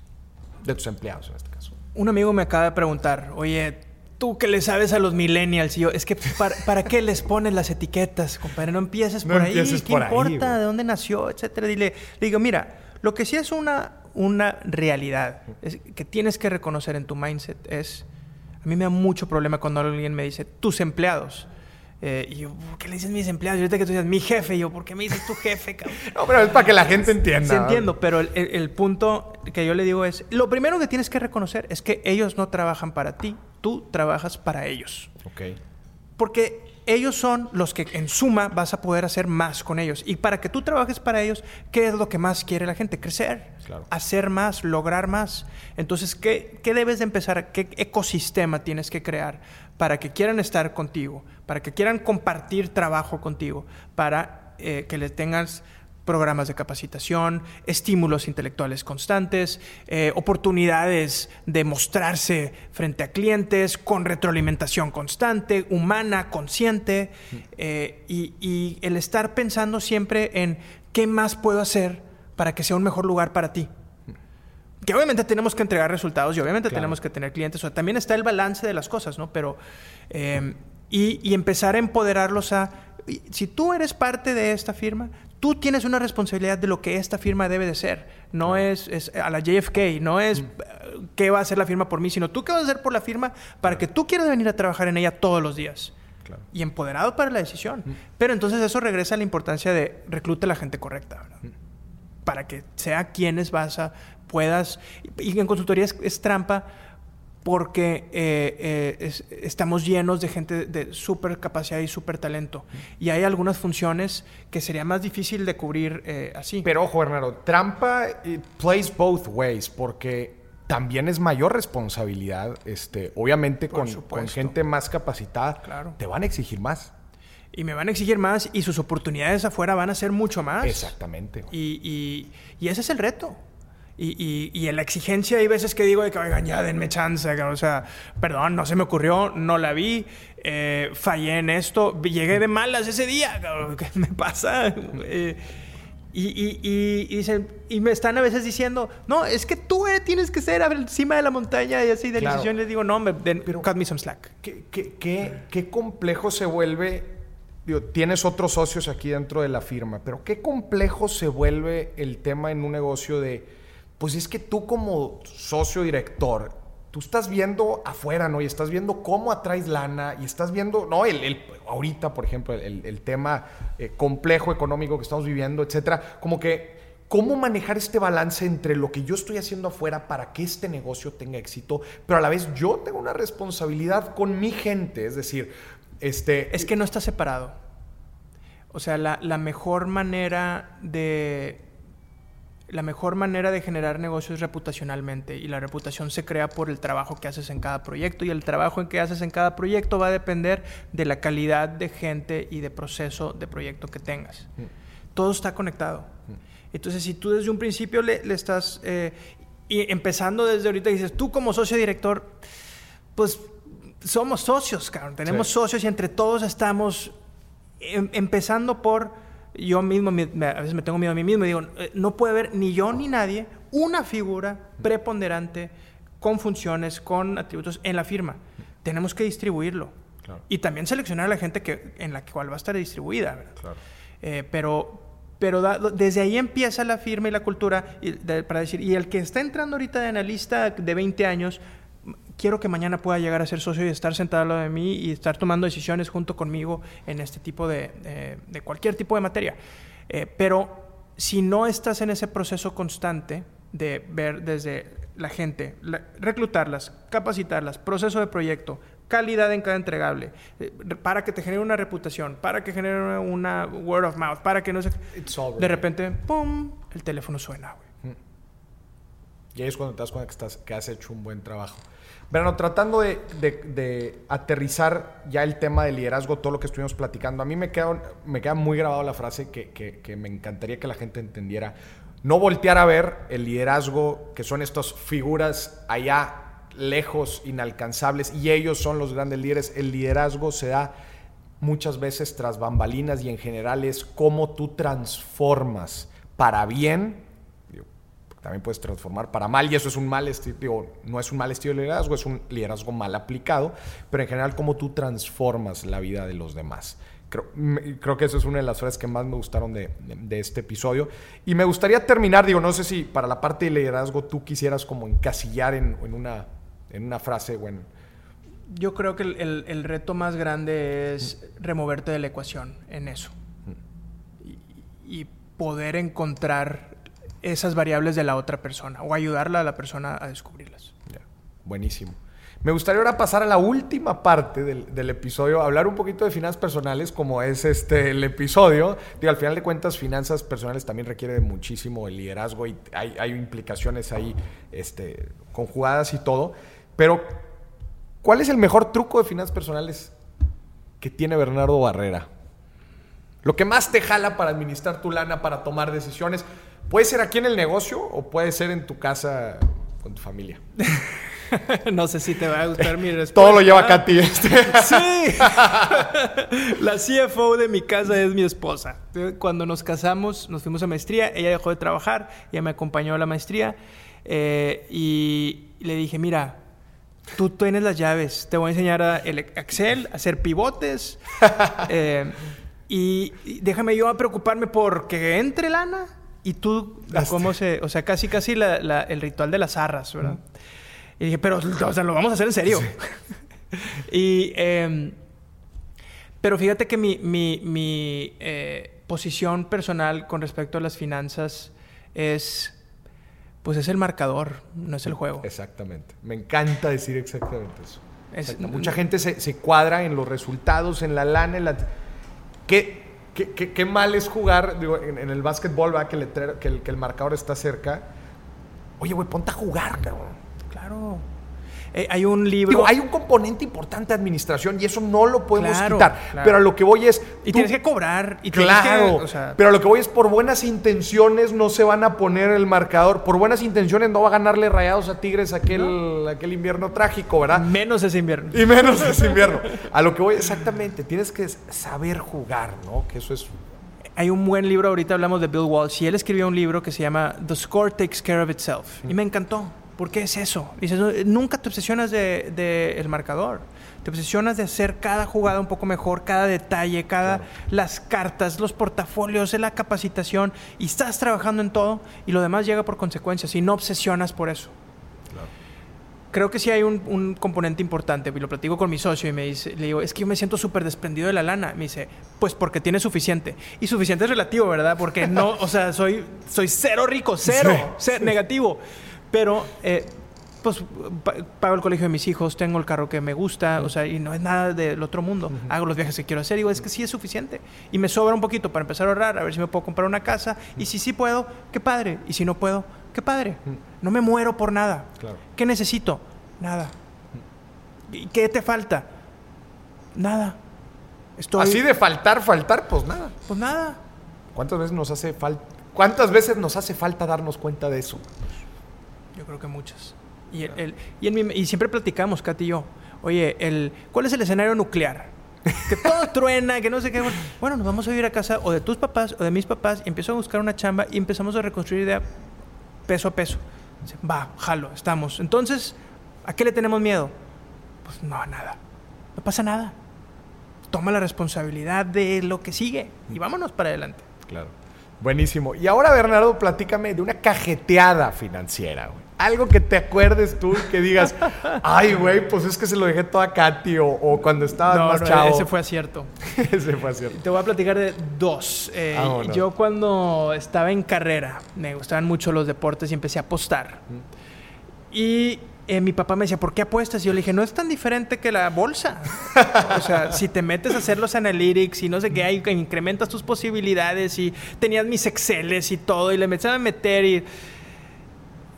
Speaker 2: De tus empleados en este caso.
Speaker 3: Un amigo me acaba de preguntar, oye, tú que le sabes a los millennials, y yo, es que ¿para, para qué les pones las etiquetas, compadre? No empieces
Speaker 2: No
Speaker 3: por ahí, ¿qué
Speaker 2: por ahí,
Speaker 3: importa? ¿De dónde nació? Etcétera. Dile, le digo, mira, lo que sí es una, una realidad, es que tienes que reconocer en tu mindset es, a mí me da mucho problema cuando alguien me dice, tus empleados. Eh, y yo, ¿por qué le dices mis empleados? Y ahorita que tú dices, mi jefe, y yo, ¿por qué me dices tu jefe, cabrón? (laughs)
Speaker 2: No, pero es para que la gente entienda.
Speaker 3: Sí, entiendo, pero el, el- el punto que yo le digo es, lo primero que tienes que reconocer es que ellos no trabajan para ti, tú trabajas para ellos.
Speaker 2: Ok.
Speaker 3: Porque ellos son los que en suma vas a poder hacer más con ellos. Y para que tú trabajes para ellos, ¿qué es lo que más quiere la gente? Crecer,
Speaker 2: Claro.
Speaker 3: hacer más, lograr más. Entonces, ¿qué, qué debes de empezar? ¿Qué ecosistema tienes que crear para que quieran estar contigo? Para que quieran compartir trabajo contigo, para eh, que les tengas programas de capacitación, estímulos intelectuales constantes, eh, oportunidades de mostrarse frente a clientes con retroalimentación constante, humana, consciente, eh, y, y el estar pensando siempre en qué más puedo hacer para que sea un mejor lugar para ti. Que obviamente tenemos que entregar resultados y obviamente
Speaker 2: Claro.
Speaker 3: tenemos que tener clientes. O sea, también está el balance de las cosas, ¿no? Pero. eh, y, y empezar a empoderarlos a. Si tú eres parte de esta firma, tú tienes una responsabilidad de lo que esta firma debe de ser. No es, es a la JFK, no es eh, qué va a hacer la firma por mí, sino tú qué vas a hacer por la firma para que tú quieras venir a trabajar en ella todos los días.
Speaker 2: Claro.
Speaker 3: Y empoderado para la decisión. Pero entonces eso regresa a la importancia de recluta a la gente correcta, ¿verdad? para que sea quienes vas a puedas y en consultoría es, es trampa porque eh, eh, es- estamos llenos de gente de súper capacidad y súper talento y hay algunas funciones que sería más difícil de cubrir eh, así
Speaker 2: Pero ojo, Bernardo, trampa eh, plays both ways porque también es mayor responsabilidad, este, obviamente con, con gente más capacitada,
Speaker 3: Claro.
Speaker 2: te van a exigir más.
Speaker 3: y me van a exigir más y sus oportunidades afuera van a ser mucho más
Speaker 2: Exactamente.
Speaker 3: Y, y- y ese es el reto. Y, y, y en la exigencia hay veces que digo de que, oigan, ya denme chance. cabrón". O sea, perdón, no se me ocurrió, no la vi, eh, fallé en esto, llegué de malas ese día. ¿Qué me pasa? (laughs) Eh, y, y, y, y dicen- y me están a veces diciendo, no, es que tú eh, tienes que ser encima de la montaña y así de
Speaker 2: Claro.
Speaker 3: decisión. Les digo, no, me, den-
Speaker 2: Pero-
Speaker 3: cut me some slack.
Speaker 2: ¿Qué, qué, qué- qué complejo se vuelve? Digo, tienes otros socios aquí dentro de la firma, pero qué complejo se vuelve el tema en un negocio de, pues es que tú como socio director, tú estás viendo afuera, ¿no? Y estás viendo cómo atraes lana y estás viendo, ¿no? El, el- ahorita, por ejemplo, el, el tema eh, complejo económico que estamos viviendo, etcétera, como que cómo manejar este balance entre lo que yo estoy haciendo afuera para que este negocio tenga éxito, pero a la vez yo tengo una responsabilidad con mi gente, es decir, este...
Speaker 3: Es que no está separado. O sea, la, la mejor manera de. La mejor manera de generar negocios es reputacionalmente. Y la reputación se crea por el trabajo que haces en cada proyecto. Y el trabajo que haces en cada proyecto va a depender de la calidad de gente y de proceso de proyecto que tengas. Todo está conectado. Entonces, si tú desde un principio le, le estás. eh, y empezando desde ahorita dices, tú como socio director, pues somos socios, cabrón. Tenemos
Speaker 2: Sí.
Speaker 3: socios y entre todos estamos em- empezando por yo mismo, me- me- a veces me tengo miedo a mí mismo y digo, eh, no puede haber ni yo ni nadie una figura preponderante con funciones, con atributos en la firma. tenemos que distribuirlo.
Speaker 2: Claro.
Speaker 3: Y también seleccionar a la gente que, en la cual va a estar distribuida. ¿verdad?
Speaker 2: Claro.
Speaker 3: Eh, pero pero da- desde ahí empieza la firma y la cultura y de- para decir, y el que está entrando ahorita de analista de 20 años, quiero que mañana pueda llegar a ser socio y estar sentado al lado de mí y estar tomando decisiones junto conmigo en este tipo de, eh, de cualquier tipo de materia. Eh, pero si no estás en ese proceso constante de ver desde la gente, la- reclutarlas, capacitarlas, proceso de proyecto, calidad en cada entregable, eh, para que te genere una reputación, para que genere una word of mouth, para que no se... De repente, ¡pum! El teléfono suena, güey.
Speaker 2: Y ahí es cuando te das cuenta que, estás, que has hecho un buen trabajo. Verano, tratando de, de- de aterrizar ya el tema del liderazgo, todo lo que estuvimos platicando, a mí me queda, me queda muy grabado la frase que, que- que me encantaría que la gente entendiera. No voltear a ver el liderazgo, que son estas figuras allá lejos, inalcanzables, y ellos son los grandes líderes. El liderazgo se da muchas veces tras bambalinas y en general es cómo tú transformas para bien también puedes transformar para mal y eso es un mal estilo, digo, no es un mal estilo de liderazgo, es un liderazgo mal aplicado, pero en general cómo tú transformas la vida de los demás. Creo, creo que eso es una de las frases que más me gustaron de, de- de este episodio. Y me gustaría terminar, digo, no sé si para la parte de liderazgo tú quisieras como encasillar en, en una, en una frase o en...
Speaker 3: Yo creo que el, el- el reto más grande es removerte de la ecuación en eso. Y, y poder encontrar esas variables de la otra persona o ayudarla a la persona a descubrirlas.
Speaker 2: Buenísimo. Me gustaría ahora pasar a la última parte del, del episodio, hablar un poquito de finanzas personales, como es este el episodio. Digo, al final de cuentas, finanzas personales también requiere muchísimo el liderazgo y hay, hay implicaciones ahí este, conjugadas y todo. Pero, ¿cuál es el mejor truco de finanzas personales que tiene Bernardo Barrera? Lo que más te jala para administrar tu lana, para tomar decisiones. Puede ser aquí en el negocio o puede ser en tu casa con tu familia. (laughs)
Speaker 3: no sé si te va a gustar mi (laughs) respuesta.
Speaker 2: Todo lo lleva Katy. Este.
Speaker 3: Sí. (laughs) la CFO de mi casa es mi esposa. Cuando nos casamos, nos fuimos a maestría. Ella dejó de trabajar, ella me acompañó a la maestría. eh, y le dije, mira, tú tienes las llaves. Te voy a enseñar a el Excel, a hacer pivotes. eh, y, y déjame yo a preocuparme porque entre lana y tú, cómo se, o sea, casi, casi la- la- el ritual de las arras, ¿verdad? Y dije, pero, o sea, lo vamos a hacer en serio. (laughs) y, em, pero fíjate que mi, mi- mi, eh, posición personal con respecto a las finanzas es, pues es el marcador, no es el juego.
Speaker 2: Exactamente. Me encanta decir exactamente eso.
Speaker 3: Es-.
Speaker 2: Mucha gente se, se cuadra en los resultados, en la lana, en la... ¿Qué, qué, mal es jugar en, el básquetbol, va que, el, que el marcador está cerca? Oye, güey, ponte a jugar, cabrón.
Speaker 3: Claro. Eh, hay un libro...
Speaker 2: Digo, hay un componente importante de administración y eso no lo podemos
Speaker 3: Claro,
Speaker 2: quitar.
Speaker 3: claro.
Speaker 2: Pero a lo que voy es...
Speaker 3: y
Speaker 2: tú-
Speaker 3: tienes que cobrar. Y
Speaker 2: Claro,
Speaker 3: que, o sea,
Speaker 2: pero a lo que voy es por buenas intenciones no se van a poner el marcador. Por buenas intenciones no va a ganarle rayados a Tigres aquel, aquel invierno trágico, ¿verdad?
Speaker 3: menos ese invierno.
Speaker 2: Y menos ese invierno. A lo que voy exactamente, tienes que saber jugar, ¿no? Que eso es...
Speaker 3: Hay un buen libro, ahorita hablamos de Bill Walsh, y él escribió un libro que se llama The Score Takes Care of Itself. Y me encantó. ¿Por qué es eso? Dices, "No, nunca te obsesionas del de, el marcador. Te obsesionas de hacer cada jugada un poco mejor, cada detalle, cada las cartas, los portafolios, la capacitación, y estás trabajando en todo, y lo demás llega por consecuencias, y no obsesionas por eso. Creo que sí hay un, un componente importante, y lo platico con mi socio y me dice, le digo, es que yo me siento súper desprendido de la lana. Me dice, pues porque tienes suficiente. Y suficiente es relativo, ¿verdad? Porque no, o sea, soy, soy cero rico, cero, (laughs)
Speaker 2: Sí,
Speaker 3: cero, negativo. Pero, eh, pues, pa- pago el colegio de mis hijos, tengo el carro que me gusta, o sea, y no es nada del otro mundo. Hago los viajes que quiero hacer, digo, es que sí es suficiente. Y me sobra un poquito para empezar a ahorrar, a ver si me puedo comprar una casa. Y si sí puedo, qué padre. Y si no puedo, qué padre. No me muero por nada.
Speaker 2: Claro.
Speaker 3: ¿Qué necesito? Nada. ¿Y qué te falta? Nada. Estoy...
Speaker 2: Así de faltar, faltar, pues nada.
Speaker 3: Pues nada.
Speaker 2: ¿Cuántas veces nos hace falta... ¿Cuántas veces nos hace falta darnos cuenta de eso?
Speaker 3: Yo creo que muchas. Y, el- el- y, en mi- y siempre platicamos, Katy y yo. Oye, el, ¿cuál es el escenario nuclear? Que todo (laughs) truena, que no sé qué. Bueno, nos vamos a ir a casa o de tus papás o de mis papás y empiezo a buscar una chamba y empezamos a reconstruir idea peso a peso. Va, jalo, estamos. Entonces, ¿a qué le tenemos miedo? pues no, nada. No pasa nada. Toma la responsabilidad de lo que sigue y vámonos para adelante.
Speaker 2: Claro. Buenísimo. Y ahora, Bernardo, platícame de una cajeteada financiera, güey. Algo que te acuerdes tú y que digas, ay, güey, pues es que se lo dejé todo a Katy o, o cuando estabas
Speaker 3: No,
Speaker 2: más
Speaker 3: no,
Speaker 2: chavo.
Speaker 3: ese fue acierto. (laughs)
Speaker 2: ese fue acierto.
Speaker 3: Te voy a platicar de dos. Eh,
Speaker 2: Ah, bueno.
Speaker 3: Yo cuando estaba en carrera, me gustaban mucho los deportes y empecé a apostar. Y eh, mi papá me decía, ¿por qué apuestas? Y yo le dije, no es tan diferente que la bolsa. (laughs) o sea, si te metes a hacer los analytics y no sé qué, hay, incrementas tus posibilidades y tenías mis Exceles y todo y le empezaba a meter y...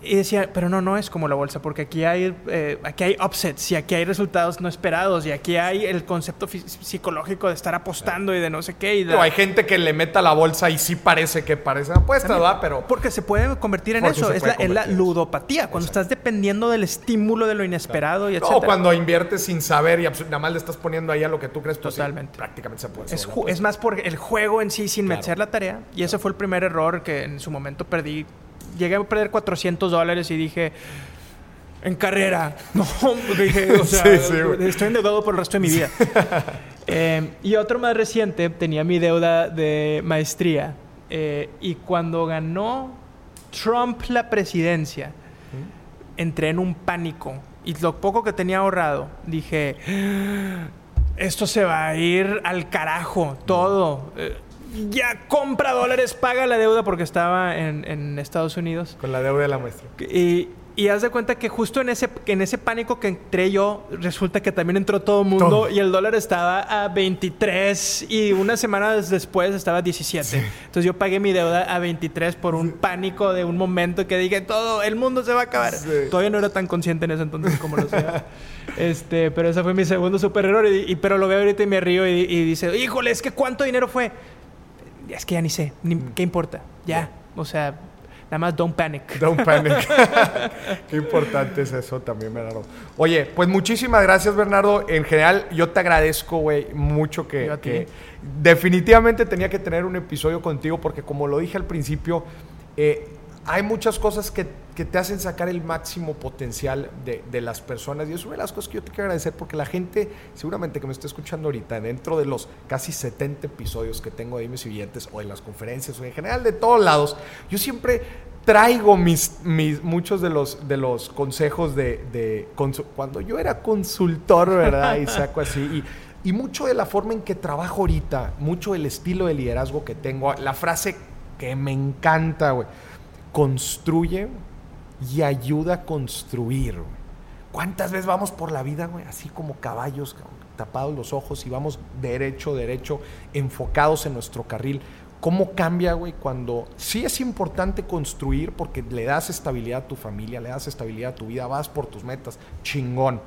Speaker 3: Y decía, pero no, no es como la bolsa, porque aquí hay, eh, aquí hay upsets y aquí hay resultados no esperados y aquí hay el concepto psicológico de estar apostando y de no sé qué. Y de-
Speaker 2: Pero hay gente que le meta la bolsa y sí parece que parece apuesta, ¿verdad? Pero
Speaker 3: Porque se puede convertir en eso. Es la, es ludopatía, cuando estás dependiendo del estímulo de lo inesperado y
Speaker 2: No,
Speaker 3: etcétera.
Speaker 2: cuando inviertes sin saber y nada más le estás poniendo ahí a lo que tú crees pues sí,
Speaker 3: Totalmente.
Speaker 2: prácticamente se puede.
Speaker 3: Es, es más por el juego en sí sin
Speaker 2: Claro.
Speaker 3: meter la tarea. Y ese fue el primer error que en su momento perdí. Llegué a perder 400 dólares y dije, en carrera. (laughs) No, dije, o sea,
Speaker 2: Sí, sí, güey.
Speaker 3: estoy endeudado por el resto de mi vida. (laughs) Eh, y otro más reciente, tenía mi deuda de maestría. eh, y cuando ganó Trump la presidencia, entré en un pánico. Y lo poco que tenía ahorrado, dije, esto se va a ir al carajo, todo. Eh, ya compra dólares, paga la deuda porque estaba en, en Estados Unidos.
Speaker 2: Con la deuda de la maestra.
Speaker 3: Y, y haz de cuenta que justo en ese, en ese pánico que entré yo, resulta que también entró todo el mundo
Speaker 2: Todo.
Speaker 3: y el dólar estaba a 23 y unas semanas después estaba a 17. Entonces yo pagué mi deuda a 23 por un pánico de un momento que dije, todo, el mundo se va a acabar.
Speaker 2: Sí.
Speaker 3: Todavía no era tan consciente en ese entonces como lo sé. (laughs) este, pero ese fue mi segundo super error. Y, y- pero lo veo ahorita y me río y, y dice, híjole, es que ¿cuánto dinero fue? Es que ya ni sé, ni- ¿qué importa? Ya, o sea, nada más don't panic.
Speaker 2: Don't panic. (laughs) (laughs) Qué importante es eso también, Bernardo. Oye, pues muchísimas gracias, Bernardo. En general, yo te agradezco, güey, mucho que,
Speaker 3: Yo a ti.
Speaker 2: que definitivamente tenía que tener un episodio contigo porque como lo dije al principio, eh, hay muchas cosas que, que te hacen sacar el máximo potencial de, de las personas y es una de las cosas que yo te quiero agradecer porque la gente seguramente que me está escuchando ahorita dentro de los casi 70 episodios que tengo de y Billetes o en las conferencias o en general de todos lados, yo siempre traigo mis, mis muchos de los, de los consejos de, de cuando yo era consultor, ¿verdad? Y saco así. Y, y mucho de la forma en que trabajo ahorita, mucho del estilo de liderazgo que tengo, la frase que me encanta, güey, construye y ayuda a construir. ¿Cuántas veces vamos por la vida, güey? Así como caballos, tapados los ojos y vamos derecho, derecho, enfocados en nuestro carril. ¿Cómo cambia, güey, cuando sí es importante construir porque le das estabilidad a tu familia, le das estabilidad a tu vida, vas por tus metas, chingón.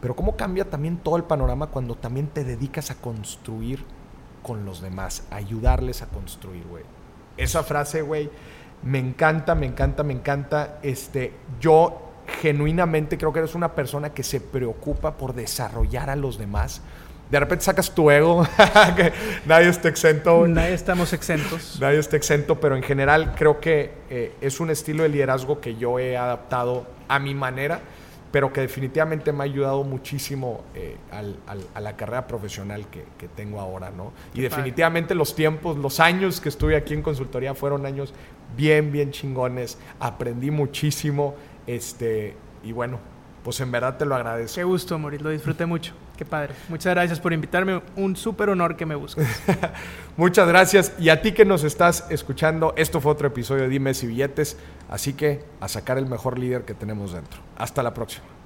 Speaker 2: Pero cómo cambia también todo el panorama cuando también te dedicas a construir con los demás, ayudarles a construir, güey. Esa frase, güey, me encanta, me encanta, me encanta. Este, yo genuinamente creo que eres una persona que se preocupa por desarrollar a los demás. De repente sacas tu ego, (laughs) que nadie está exento.
Speaker 3: Nadie estamos exentos.
Speaker 2: Nadie está exento, pero en general creo que eh, es un estilo de liderazgo que yo he adaptado a mi manera, pero que definitivamente me ha ayudado muchísimo eh, al- al- a la carrera profesional que, que tengo ahora, ¿no? Y definitivamente los tiempos, los años que estuve aquí en consultoría fueron años bien, bien chingones. Aprendí muchísimo, este, y bueno, pues en verdad te lo agradezco.
Speaker 3: Qué gusto, Moris. Lo disfruté mucho. Qué padre. Muchas gracias por invitarme. Un súper honor que me busques. (laughs)
Speaker 2: Muchas gracias. Y a ti que nos estás escuchando, esto fue otro episodio de Dimes y Billetes. Así que a sacar el mejor líder que tenemos dentro. Hasta la próxima.